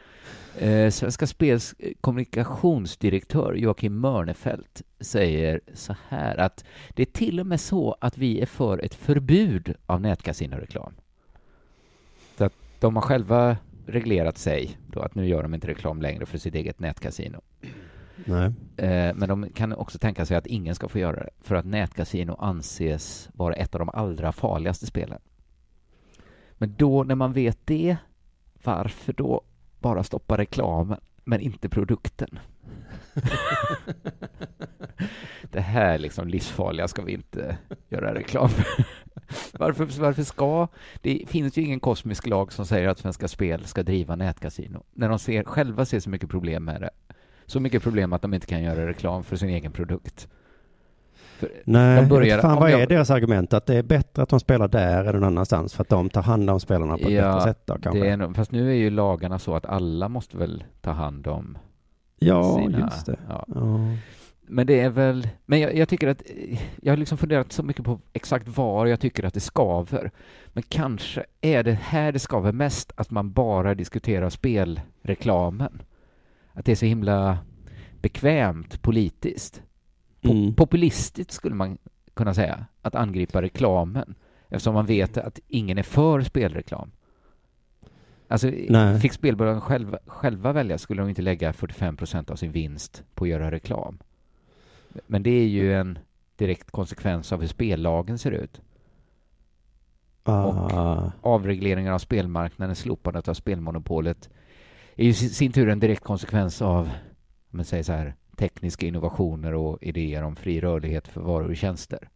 Eh, Svenska Spels kommunikationsdirektör Joakim Mörnefelt säger så här att det är till och med så att vi är för ett förbud av nätkasinoreklam. Så att de har själva reglerat sig då att nu gör de inte reklam längre för sitt eget nätkasino. Nej. Eh, Men de kan också tänka sig att ingen ska få göra det för att nätkasino anses vara ett av de allra farligaste spelen. Men då när man vet det, varför då bara stoppa reklamen men inte produkten? det här liksom livsfarliga ska vi inte göra reklam för. varför, varför ska... Det finns ju ingen kosmisk lag som säger att Svenska Spel ska driva nätkasino, när de ser, själva ser så mycket problem med det. Så mycket problem att de inte kan göra reklam för sin egen produkt. För Nej, börjar- fan, vad jag- är deras argument? Att det är bättre att de spelar där än någon annanstans för att de tar hand om spelarna på ett bättre sätt då kanske? det är fast nu är ju lagarna så att alla måste väl ta hand om Ja, sina... just det. Ja. Ja. Men det är väl, men jag, jag tycker att, jag har liksom funderat så mycket på exakt var jag tycker att det skaver. Men kanske är det här det skaver mest, att man bara diskuterar spelreklamen. Att det är så himla bekvämt politiskt. Po- Mm. Populistiskt skulle man kunna säga, att angripa reklamen. Eftersom man vet att ingen är för spelreklam. Alltså, Nej. fick spelbolagen själva, själva välja skulle de inte lägga 45 procent av sin vinst på att göra reklam. Men det är ju en direkt konsekvens av hur spellagen ser ut. Ah. Avregleringen av spelmarknaden, slopandet av spelmonopolet är ju i sin tur en direkt konsekvens av, om man säger så här, tekniska innovationer och idéer om fri rörlighet för varor och tjänster.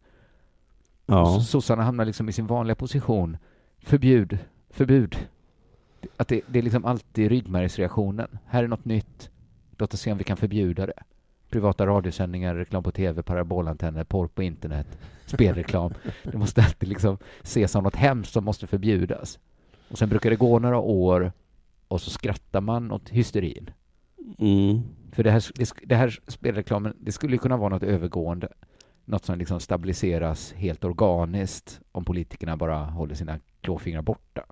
Ja. Så- sossarna hamnar liksom i sin vanliga position. Förbjud, förbud. Att det, det är liksom alltid ryggmärgsreaktionen. Här är något nytt. Låt oss se om vi kan förbjuda det. Privata radiosändningar, reklam på tv, parabolantenner, porr på internet, spelreklam. Det måste alltid liksom ses som något hemskt som måste förbjudas. Och sen brukar det gå några år och så skrattar man åt hysterin. Mm. För det här, det, det här spelreklamen, det skulle ju kunna vara något övergående. Något som liksom stabiliseras helt organiskt om politikerna bara håller sina klåfingrar borta.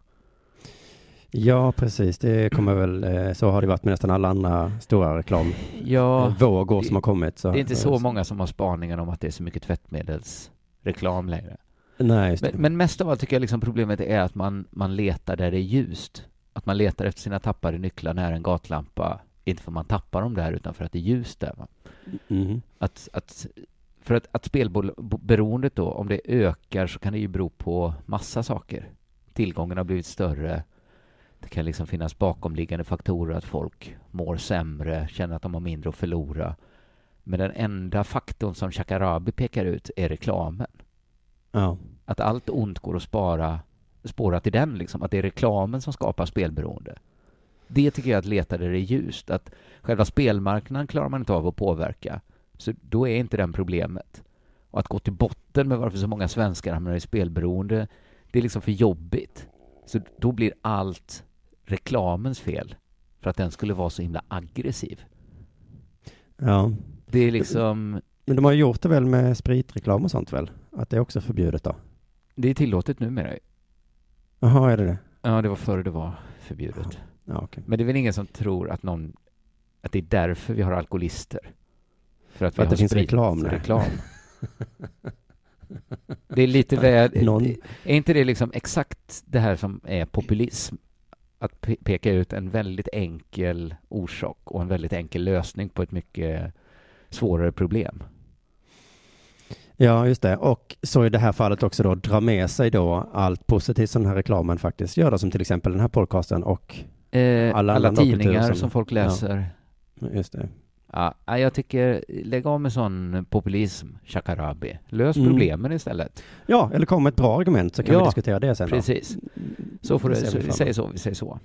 Ja, precis. Det kommer väl, eh, så har det varit med nästan alla andra stora reklam Ja, eh, vågor som har kommit. Så. Det är inte så många som har spaningen om att det är så mycket tvättmedelsreklam längre. Nej. Men, men mest av allt tycker jag liksom problemet är att man, man letar där det är ljust. Att man letar efter sina tappade nycklar nära en gatlampa. Inte för att man tappar dem där, utan för att det är ljust där. Mhm. Att, att, för att, att spelberoendet då, om det ökar så kan det ju bero på massa saker. Tillgången har blivit större. Det kan liksom finnas bakomliggande faktorer att folk mår sämre, känner att de har mindre att förlora. Men den enda faktorn som Shakarabi pekar ut är reklamen. Ja. Att allt ont går att spara, spåra till den, liksom. Att det är reklamen som skapar spelberoende. Det tycker jag att leta där det är ljust. Att själva spelmarknaden klarar man inte av att påverka. Så då är inte den problemet. Och att gå till botten med varför så många svenskar hamnar i spelberoende, det är liksom för jobbigt. Så då blir allt reklamens fel. För att den skulle vara så himla aggressiv. ja. Det är liksom, Men de har gjort det väl med spritreklam och sånt väl? Att det är också förbjudet då? det är tillåtet numera. Jaha, är det det? Ja, det var före det var förbjudet. Ja, okej. Men det är väl ingen som tror att någon, att det är därför vi har alkoholister? För att, För att det finns reklam, reklam. Det är lite väl, Någon- är inte det liksom exakt det här som är populism? Att pe- peka ut en väldigt enkel orsak och en väldigt enkel lösning på ett mycket svårare problem. Ja, just det. Och så i det här fallet också då dra med sig då allt positivt som den här reklamen faktiskt gör, då, som till exempel den här podcasten och Eh, alla alla tidningar som, som- folk läser. just det. Ja, ja, jag tycker, lägg av med sån populism, Shakarabi. Lös Mm. problemen istället. Ja, eller kom med ett bra argument så kan vi Ja, diskutera det sen då. Precis. Så får så, vi vi säger så, vi säger så.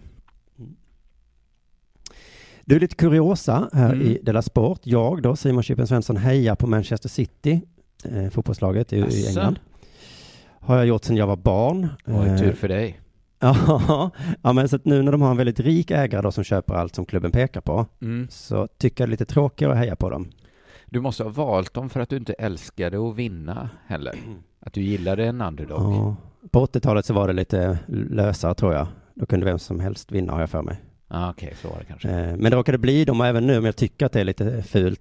Du, är lite kuriosa här Mm. i Della Sport. Jag då, Simon Chippen Svensson, hejar på Manchester City, eh, fotbollslaget i, i? England. Har jag gjort sedan jag var barn. Oj, Eh, tur för dig. Ja, men så att nu när de har en väldigt rik ägare då som köper allt som klubben pekar på, Mm. så tycker jag det är lite tråkigare att heja på dem. Du måste ha valt dem för att du inte älskade att vinna heller. Att du gillade en underdog. Ja. På 80-talet så var det lite lösare tror jag. Då kunde vem som helst vinna har jag för mig. Ah, Okej, så var det kanske. Eh, Men det råkade bli dem och även nu om jag tycker att det är lite fult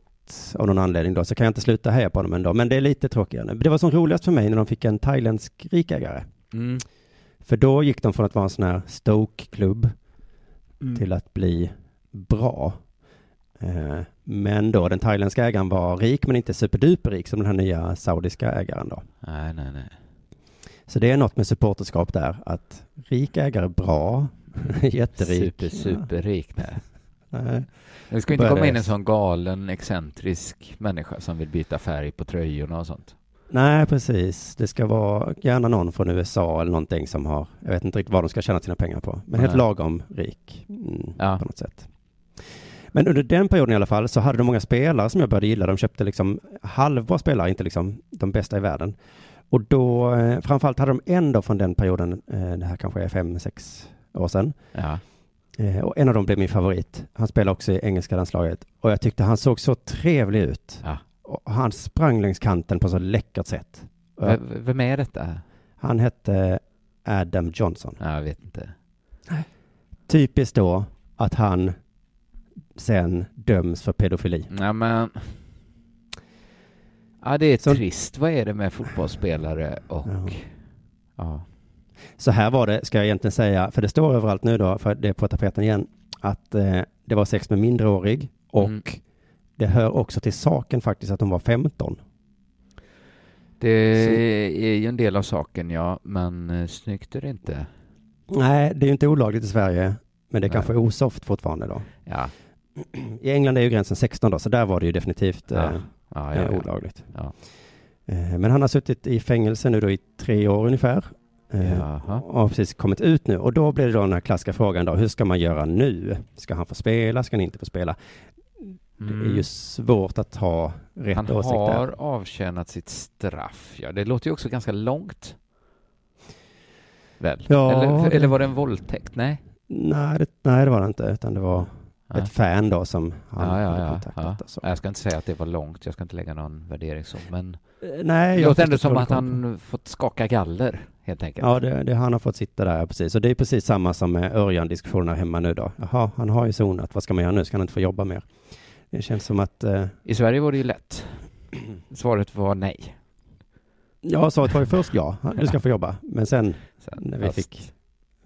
av någon anledning då så kan jag inte sluta heja på dem ändå. Men det är lite tråkigare. Det var som roligast för mig när de fick en thailändsk rikägare. Mm. För då gick de från att vara en sån här Stoke-klubb Mm. till att bli bra. Eh, Men då den thailändska ägaren var rik men inte superduperrik som den här nya saudiska ägaren då. Nej, nej, nej. Så det är något med supporterskap där, att rik ägare bra, jätterik. Super, superrik. Nej. Nej. Det ska inte komma in en sån galen, excentrisk människa som vill byta färg på tröjorna och sånt. Nej, precis. Det ska vara gärna någon från USA eller någonting som har, jag vet inte riktigt vad de ska tjäna sina pengar på, men helt Nej. lagom rik mm, på något sätt. Men under den perioden i alla fall så hade de många spelare som jag började gilla. De köpte liksom halvbra spelare, inte liksom de bästa i världen. Och då, eh, framförallt hade de en då från den perioden, eh, det här kanske är fem, sex år sedan. Ja. Eh, och en av dem blev min favorit. Han spelar också i engelska landslaget. Och jag tyckte han såg så trevlig ut. Ja. Och han sprang längs kanten på så läckert sätt. V- vem är detta? han hette Adam Johnson. Ja, jag vet inte. Typiskt då att han sen döms för pedofili. Ja, men... Ja, det är Så- trist. Vad är det med fotbollsspelare och... Ja. Så här var det, ska jag egentligen säga, för det står överallt nu då, för det är på tapeten igen, att eh, det var sex med minderårig och Mm. det hör också till saken faktiskt att de var 15. Det är ju en del av saken, ja, men eh, snyggt är det inte. Nej, det är ju inte olagligt i Sverige, men det Nej. kanske är osoft fortfarande då. Ja. I England är ju gränsen 16 då, så där var det ju definitivt Ja. eh, Ja, ja, olagligt. Eh, men han har suttit i fängelse nu då i tre år ungefär. Eh, Jaha. har precis kommit ut nu. Och då blir det då den här klassiska frågan då, hur ska man göra nu? Ska han få spela? Ska han inte få spela? Det är Mm. ju svårt att ha rätt Han åsikt där. har avtjänat sitt straff, ja. Det låter ju också ganska långt. Väl? Ja, eller, eller var det en våldtäkt? Nej? Nej, det, nej, det var det inte, utan det var Nej. ett fan då som han Ja, ja, hade kontaktat. ja. Jag ska inte säga att det var långt, jag ska inte lägga någon värdering så, men Eh, Nej, det låter ändå som att han fått skaka galler, helt enkelt. Ja, det, det, han har fått sitta där, precis. Och det är precis samma som med Örjan-diskussionerna hemma nu då. Jaha, han har ju sonat, vad ska man göra nu? Ska han inte få jobba mer? Det känns som att, eh, I Sverige var det ju lätt. Svaret var nej. ja, svaret var ju först ja, du ska få jobba. Men sen, Sen, när vi fick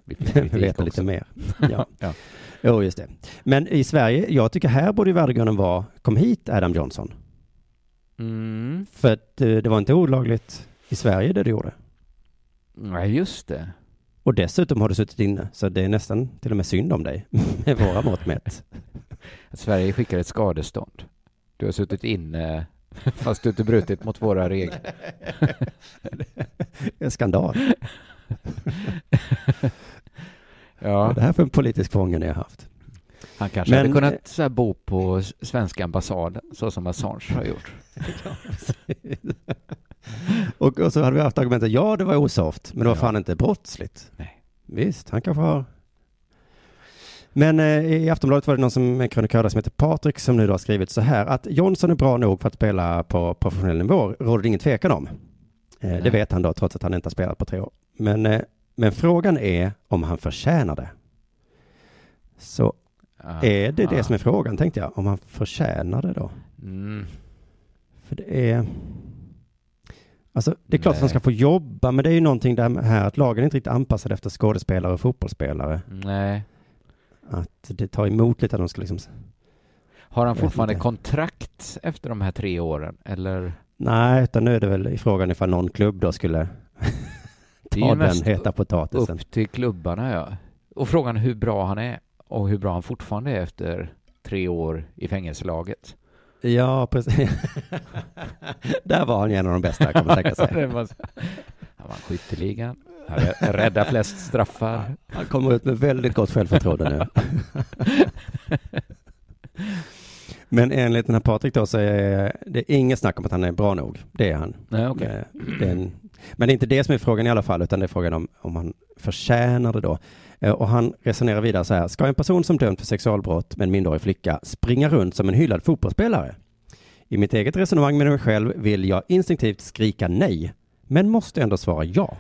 vi veta lite mer. Ja. ja. Jo, just det. Men i Sverige, jag tycker här borde värdegrunden vara, kom hit Adam Johnson. Mm. För att eh, det var inte olagligt i Sverige det du gjorde. Nej, just det. Och dessutom har du suttit inne, så det är nästan till och med synd om dig, med våra mått mätt. Sverige skickar ett skadestånd. Du har suttit inne fast du inte brutit mot våra regler. En skandal. Ja. Vad är det här för en politisk fånge ni har haft? Han kanske Men- hade kunnat så här, bo på svenska ambassaden, så som Assange har gjort. och, och så hade vi haft argumentet, ja det var osoft, men det var Ja. fan inte brottsligt. Nej. Visst, han kanske har... Men eh, i Aftonbladet var det någon som, en krönikör som heter Patrik som nu då har skrivit så här att Johnson är bra nog för att spela på professionell nivå, råder det ingen tvekan om. Eh, det vet han då, trots att han inte har spelat på tre år. Men, eh, men frågan är om han förtjänar det. Så Ja. är det Ja. det som är frågan, tänkte jag, om han förtjänar det då? Mm. För det är... Alltså, det är klart att han Nej. ska få jobba, men det är ju någonting där här att lagen är inte riktigt anpassade efter skådespelare och fotbollsspelare. Nej. Att det tar emot lite att de ska liksom... Har han fortfarande kontrakt efter de här tre åren? Eller? Nej, utan nu är det väl i frågan ifall någon klubb då skulle ta den heta potatisen. Upp till klubbarna, ja. Och frågan hur bra han är och hur bra han fortfarande är efter tre år i fängelselaget. Ja, precis. där var han ju en av de bästa, kan man tänka sig. Var- Han vann skytteligan, han rä- räddade flest straffar. Han kommer ut med väldigt gott självförtroende nu. Men enligt den här Patrik då så är det inget snack om att han är bra nog. Det är han. Nej, okej. Eh, det är en, men det är inte det som är frågan i alla fall, utan det är frågan om, om han förtjänar det då. Eh, Och han resonerar vidare så här, ska en person som dömt för sexualbrott med en minderårig flicka springa runt som en hyllad fotbollsspelare? I mitt eget resonemang med mig själv vill jag instinktivt skrika nej, men måste ändå svara ja.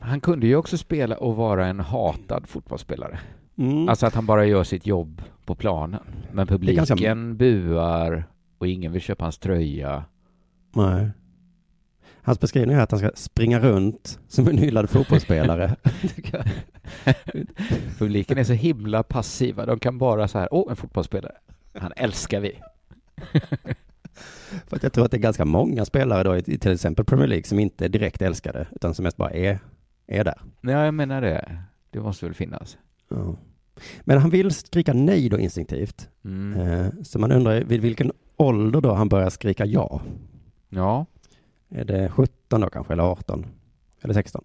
Han kunde ju också spela och vara en hatad fotbollsspelare. Mm. Alltså att han bara gör sitt jobb på planen. Men är ganska- publiken buar och ingen vill köpa hans tröja. Nej. Hans beskrivning är att han ska springa runt som en hyllad fotbollsspelare. Publiken är så himla passiva. De kan bara så här, åh, en fotbollsspelare. Han älskar vi. För att jag tror att det är ganska många spelare då i till exempel Premier League som inte är direkt älskade, utan som mest bara är, är där. Ja, jag menar det. Det måste väl finnas. Ja. Men han vill skrika nej då instinktivt. Mm. Eh, Så man undrar vid vilken ålder då han börjar skrika ja. Ja. Är det 17 då kanske, eller 18? Eller 16?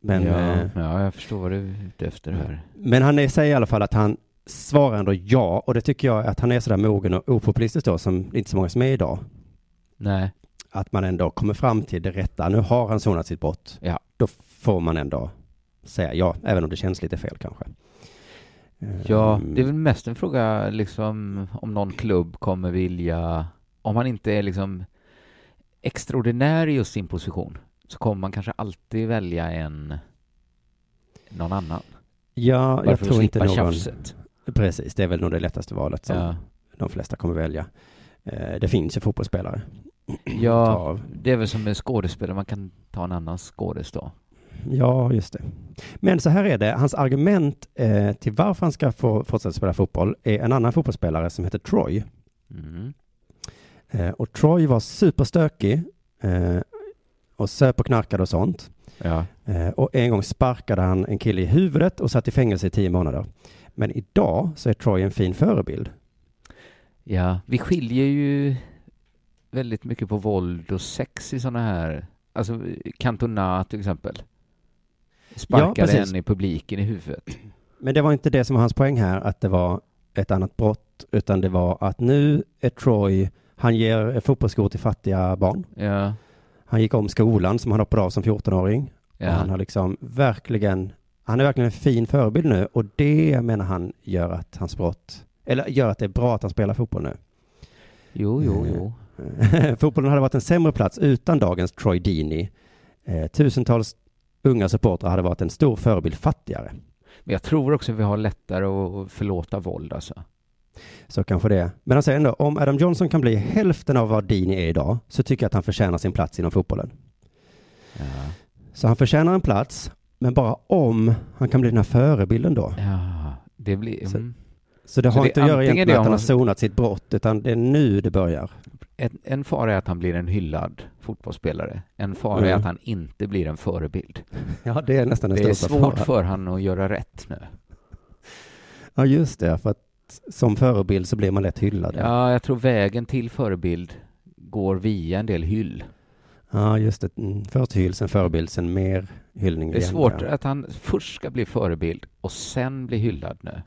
Men, ja, eh, ja, jag förstår vad du är ute efter här. men han är, säger i alla fall att han svarar ändå ja, och det tycker jag att han är sådär mogen och opopulistisk då, som inte så många som är idag. Nej. Att man ändå kommer fram till det rätta. Nu har han sonat sitt brott. Ja. Då får man ändå säga ja, även om det känns lite fel kanske. Ja, Mm. det är väl mest en fråga liksom om någon klubb kommer vilja, om han inte är liksom extraordinär i just sin position, så kommer man kanske alltid välja en någon annan. Ja, Bara jag tror inte någon... tjafset. Precis, det är väl nog det lättaste valet som Ja. de flesta kommer välja. Eh, Det finns ju fotbollsspelare. Ja, det är väl som med skådespelare, man kan ta en annan skådis då. Ja, just det. Men så här är det, hans argument eh, till varför han ska få fortsätta spela fotboll är en annan fotbollsspelare som heter Troy. Mm. Eh, och Troy var superstökig eh, och söp och knarkade och sånt. Ja. Eh, och en gång sparkade han en kille i huvudet och satt i fängelse i tio månader. Men idag så är Troy en fin förebild. Ja, vi skiljer ju väldigt mycket på våld och sex i sådana här, alltså Cantona till exempel. Sparkade precis. en i publiken i huvudet. Men det var inte det som var hans poäng här, att det var ett annat brott, utan det var att nu är Troy, han ger fotbollsskor till fattiga barn. Ja. Han gick om skolan som han hoppade av som 14-åring. Ja. Han har liksom verkligen, han är verkligen en fin förebild nu och det menar han gör att hans brott, eller gör att det är bra att han spelar fotboll nu. Jo, jo, jo. Fotbollen hade varit en sämre plats utan dagens Troy Deeney. Eh, tusentals unga supportrar hade varit en stor förebild fattigare. Men jag tror också vi har lättare att förlåta våld alltså. Så kanske det. Men han säger ändå, om Adam Johnson kan bli hälften av vad Deeney är idag, så tycker jag att han förtjänar sin plats inom fotbollen. Ja. Så han förtjänar en plats, men bara om han kan bli den här förebilden då. Ja, det blir... Så- Mm. Så det Så har det- inte att göra egentligen med att han har sonat sitt brott, utan det är nu det börjar. En, en fara är att han blir en hyllad fotbollsspelare. En fara är Mm. att han inte blir en förebild. Ja, det är nästan den Det är svårt faran. för han att göra rätt nu. Ja, just det, för att som förebild så blir man lätt hyllad. Ja, jag tror vägen till förebild går via en del hyll. Ja, just det. Mm, Först hyll, sen förebild, sen mer hyllning. Det är igen, svårt ja. att han först ska bli förebild och sen bli hyllad nu.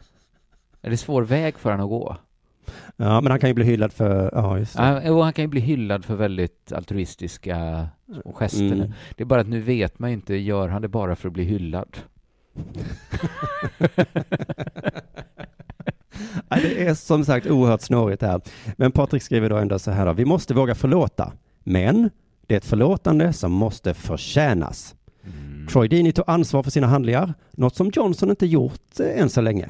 Är det svår väg för han att gå? Ja, men han kan ju bli hyllad för, ja just det. Ja, jo, han kan ju bli hyllad för väldigt altruistiska gester Mm. Det är bara att nu vet man inte, gör han det bara för att bli hyllad? Det är som sagt oerhört snårigt här. Men Patrik skriver då ändå så här då. Vi måste våga förlåta. Men det är ett förlåtande som måste förtjänas. Mm. Troy Deeney tog ansvar för sina handlingar, något som Johnson inte gjort eh, än så länge.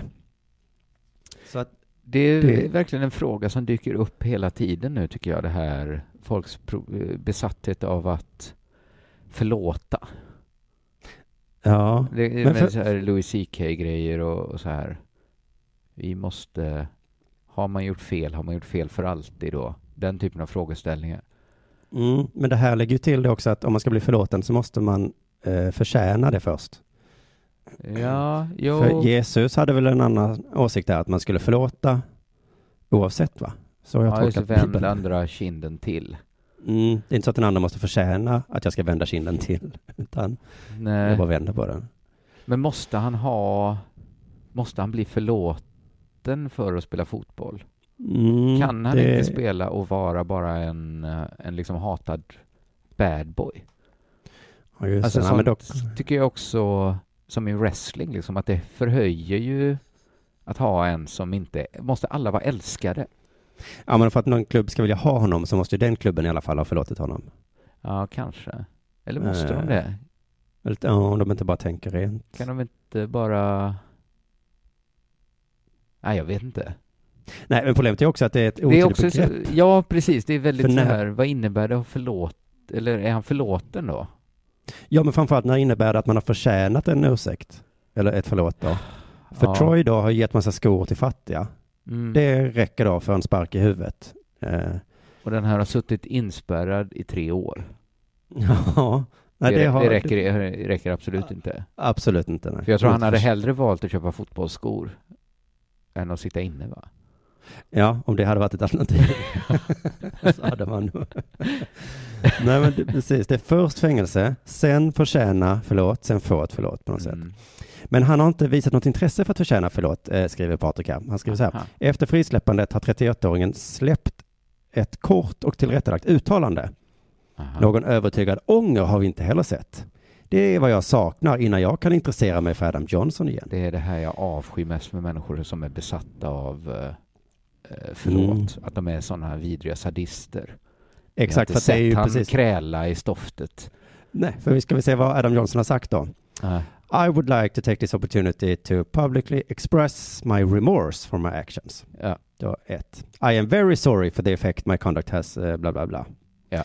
Så att, Det är Det- verkligen en fråga som dyker upp hela tiden nu tycker jag, det här folks eh, besatthet av att förlåta. ja. Det Men för- så här Louis CK-grejer och, och så här. Vi måste... Har man gjort fel, har man gjort fel för alltid då? Den typen av frågeställningar. Mm, men det här lägger ju till det också att om man ska bli förlåten så måste man eh, förtjäna det först. Ja, jo. För Jesus hade väl en annan åsikt där, att man skulle förlåta oavsett va? Så jag Ja, just det, tolkat vänd Bibeln. andra kinden till. Mm, det är inte så att den andra måste förtjäna att jag ska vända kinden till, utan Nej. jag bara vänder på den. Men måste han ha... Måste han bli förlåten för att spela fotboll? Mm, Kan han det- inte spela och vara bara en, eh, en liksom hatad bad boy? Ja, just Alltså det. Sånt dock, tycker jag också, som i wrestling, liksom, att det förhöjer ju att ha en som inte... Måste alla vara älskade? ja, men för att någon klubb ska vilja ha honom så måste ju den klubben i alla fall ha förlåtit honom. Ja, kanske. Eller måste Eh, de det? Eller, Ja, om de inte bara tänker rent. Kan de inte bara... Nej, jag vet inte. Nej, men problemet är också att det är ett Det är otydligt också så, begrepp. ja, precis. Det är väldigt För så när- här, vad innebär det att förlåt... Eller är han förlåten då? Ja, men framförallt när innebär det att man har förtjänat en ursäkt? Eller ett förlåt då? För Ja. Troy då har gett massa skor till fattiga. Mm. Det räcker då för en spark i huvudet. Eh, Och den här har suttit inspärrad i tre år. ja, Nej, det, det har- det räcker, det räcker absolut inte. Absolut inte. Nej. För jag tror han hade hellre valt att köpa fotbollsskor än att sitta inne va? Ja, om det hade varit ett alternativ. så hade man. Nej, men det, precis. Det är först fängelse, sen förtjäna förlåt, sen få ett förlåt på något sätt. Mm. Men han har inte visat något intresse för att förtjäna förlåt, eh, skriver Patrik här. Han skriver så här. Aha. Efter frisläppandet har 31-åringen släppt ett kort och tillrättalagt uttalande. Aha. Någon övertygad ånger har vi inte heller sett. Det är vad jag saknar innan jag kan intressera mig för Adam Johnson igen. Det är det här jag avskyr mest med människor som är besatta av eh, eh, förlåt. Att de är sådana här vidriga sadister. Mm. Exakt, för att det är ju precis- kräla i stoftet. Nej, för vi ska väl se vad Adam Johnson har sagt då. Ja. I would like to take this opportunity to publicly express my remorse for my actions. Ja. Då ett. I am very sorry for the effect my conduct has, uh, bla bla bla. Ja.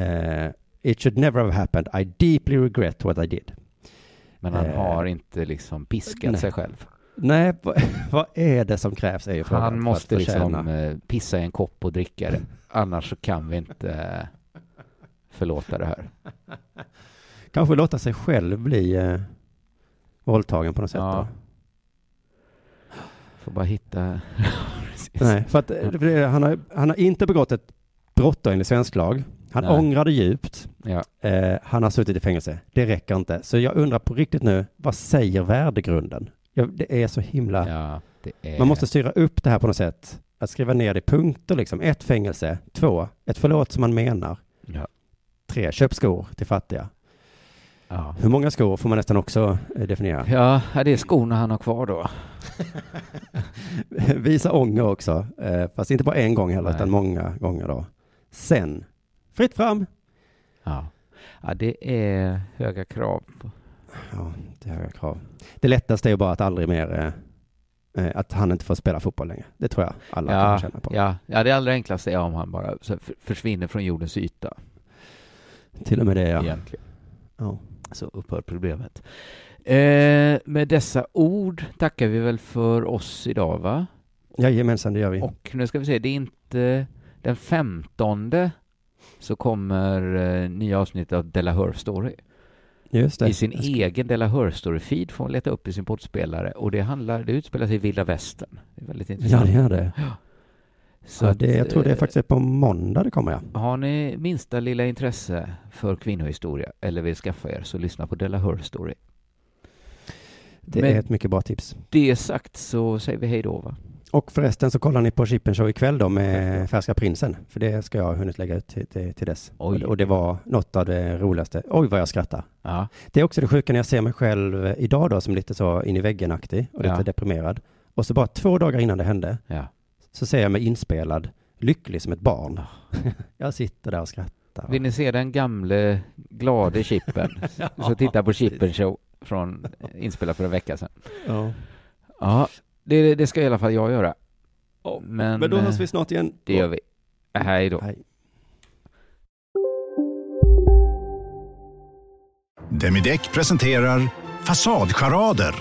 Eh, it should never have happened. I deeply regret what I did. Men han Eh, har inte liksom piskat nej. sig själv. Nej, vad, är det som krävs är ju frågan. Han måste liksom eh, pissa i en kopp och dricka det. Annars så kan vi inte eh, förlåta det här. Kanske låta sig själv bli eh, våldtagen på något sätt. Ja. Då. Får bara hitta... Nej, för att för det, han, har, han har inte begått ett brott då enligt svensk lag. Han Nej. ångrade djupt. Ja. Eh, han har suttit i fängelse. Det räcker inte. Så jag undrar på riktigt nu, vad säger värdegrunden? Ja, det är så himla... Ja, är... Man måste styra upp det här på något sätt. Att skriva ner det i punkter liksom. Ett, fängelse. Två, ett förlåt som man menar. Ja. Tre, köp skor till fattiga. Ja. Hur många skor får man nästan också eh, definiera. Ja, ja, det är skorna han har kvar då. Visa ånger också. Eh, fast inte bara en gång heller, Nej. utan många gånger då. Sen, fritt fram. Ja. ja, det är höga krav. Ja, det är höga krav. Det lättaste är ju bara att aldrig mer, eh, eh, att han inte får spela fotboll längre. Det tror jag alla Ja, kan känna på. ja, ja, det allra enklaste är om han bara försvinner från jordens yta. Till och med det, ja. Egentligen. ja. Så upphör problemet. Eh, med dessa ord tackar vi väl för oss idag, va? Jajamensan, det gör vi. Och nu ska vi se, det är inte den 15 så kommer eh, nya avsnitt av Della Story. Just det. I sin Jag ska- egen Della Story-feed får man leta upp i sin poddspelare och det handlar, det utspelar sig i vilda västern. Det är väldigt Ja, intressant. det gör det. Så ja, det jag tror det är eh, faktiskt på måndag det kommer, ja. Har ni minsta lilla intresse för kvinnohistoria eller vill skaffa er så lyssna på Della Hör Story. Det Men- är ett mycket bra tips. Det sagt så säger vi hej då va? Och förresten så kollar ni på Chippen Show ikväll då med Färska Prinsen. För det ska jag ha hunnit lägga ut till, till, till dess. Oj. Och det var något av det roligaste. Oj vad jag skrattar. Ja. Det är också det sjuka när jag ser mig själv idag då som lite så in i väggen-aktig och lite Ja. deprimerad. Och så bara två dagar innan det hände Ja. så ser jag mig inspelad, lycklig som ett barn. jag sitter där och skrattar. Vill ni se den gamle glade Chippen? Så titta på Chippen Show från inspelad för en vecka sedan. Ja. Ja, det, det ska i alla fall jag göra. Men, Men då hörs eh, vi snart igen. Det gör vi. Hej då. Hej. Demideck presenterar Fasadcharader.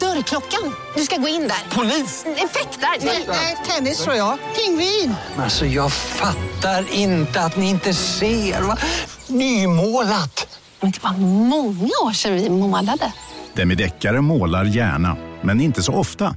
Dörrklockan. Du ska gå in där. Polis? Effektar? Nej, tennis tror jag. Pingvin. Alltså jag fattar inte att ni inte ser. Va? Nymålat! Men det var många år sedan vi målade. Demideckare målar gärna, men inte så ofta.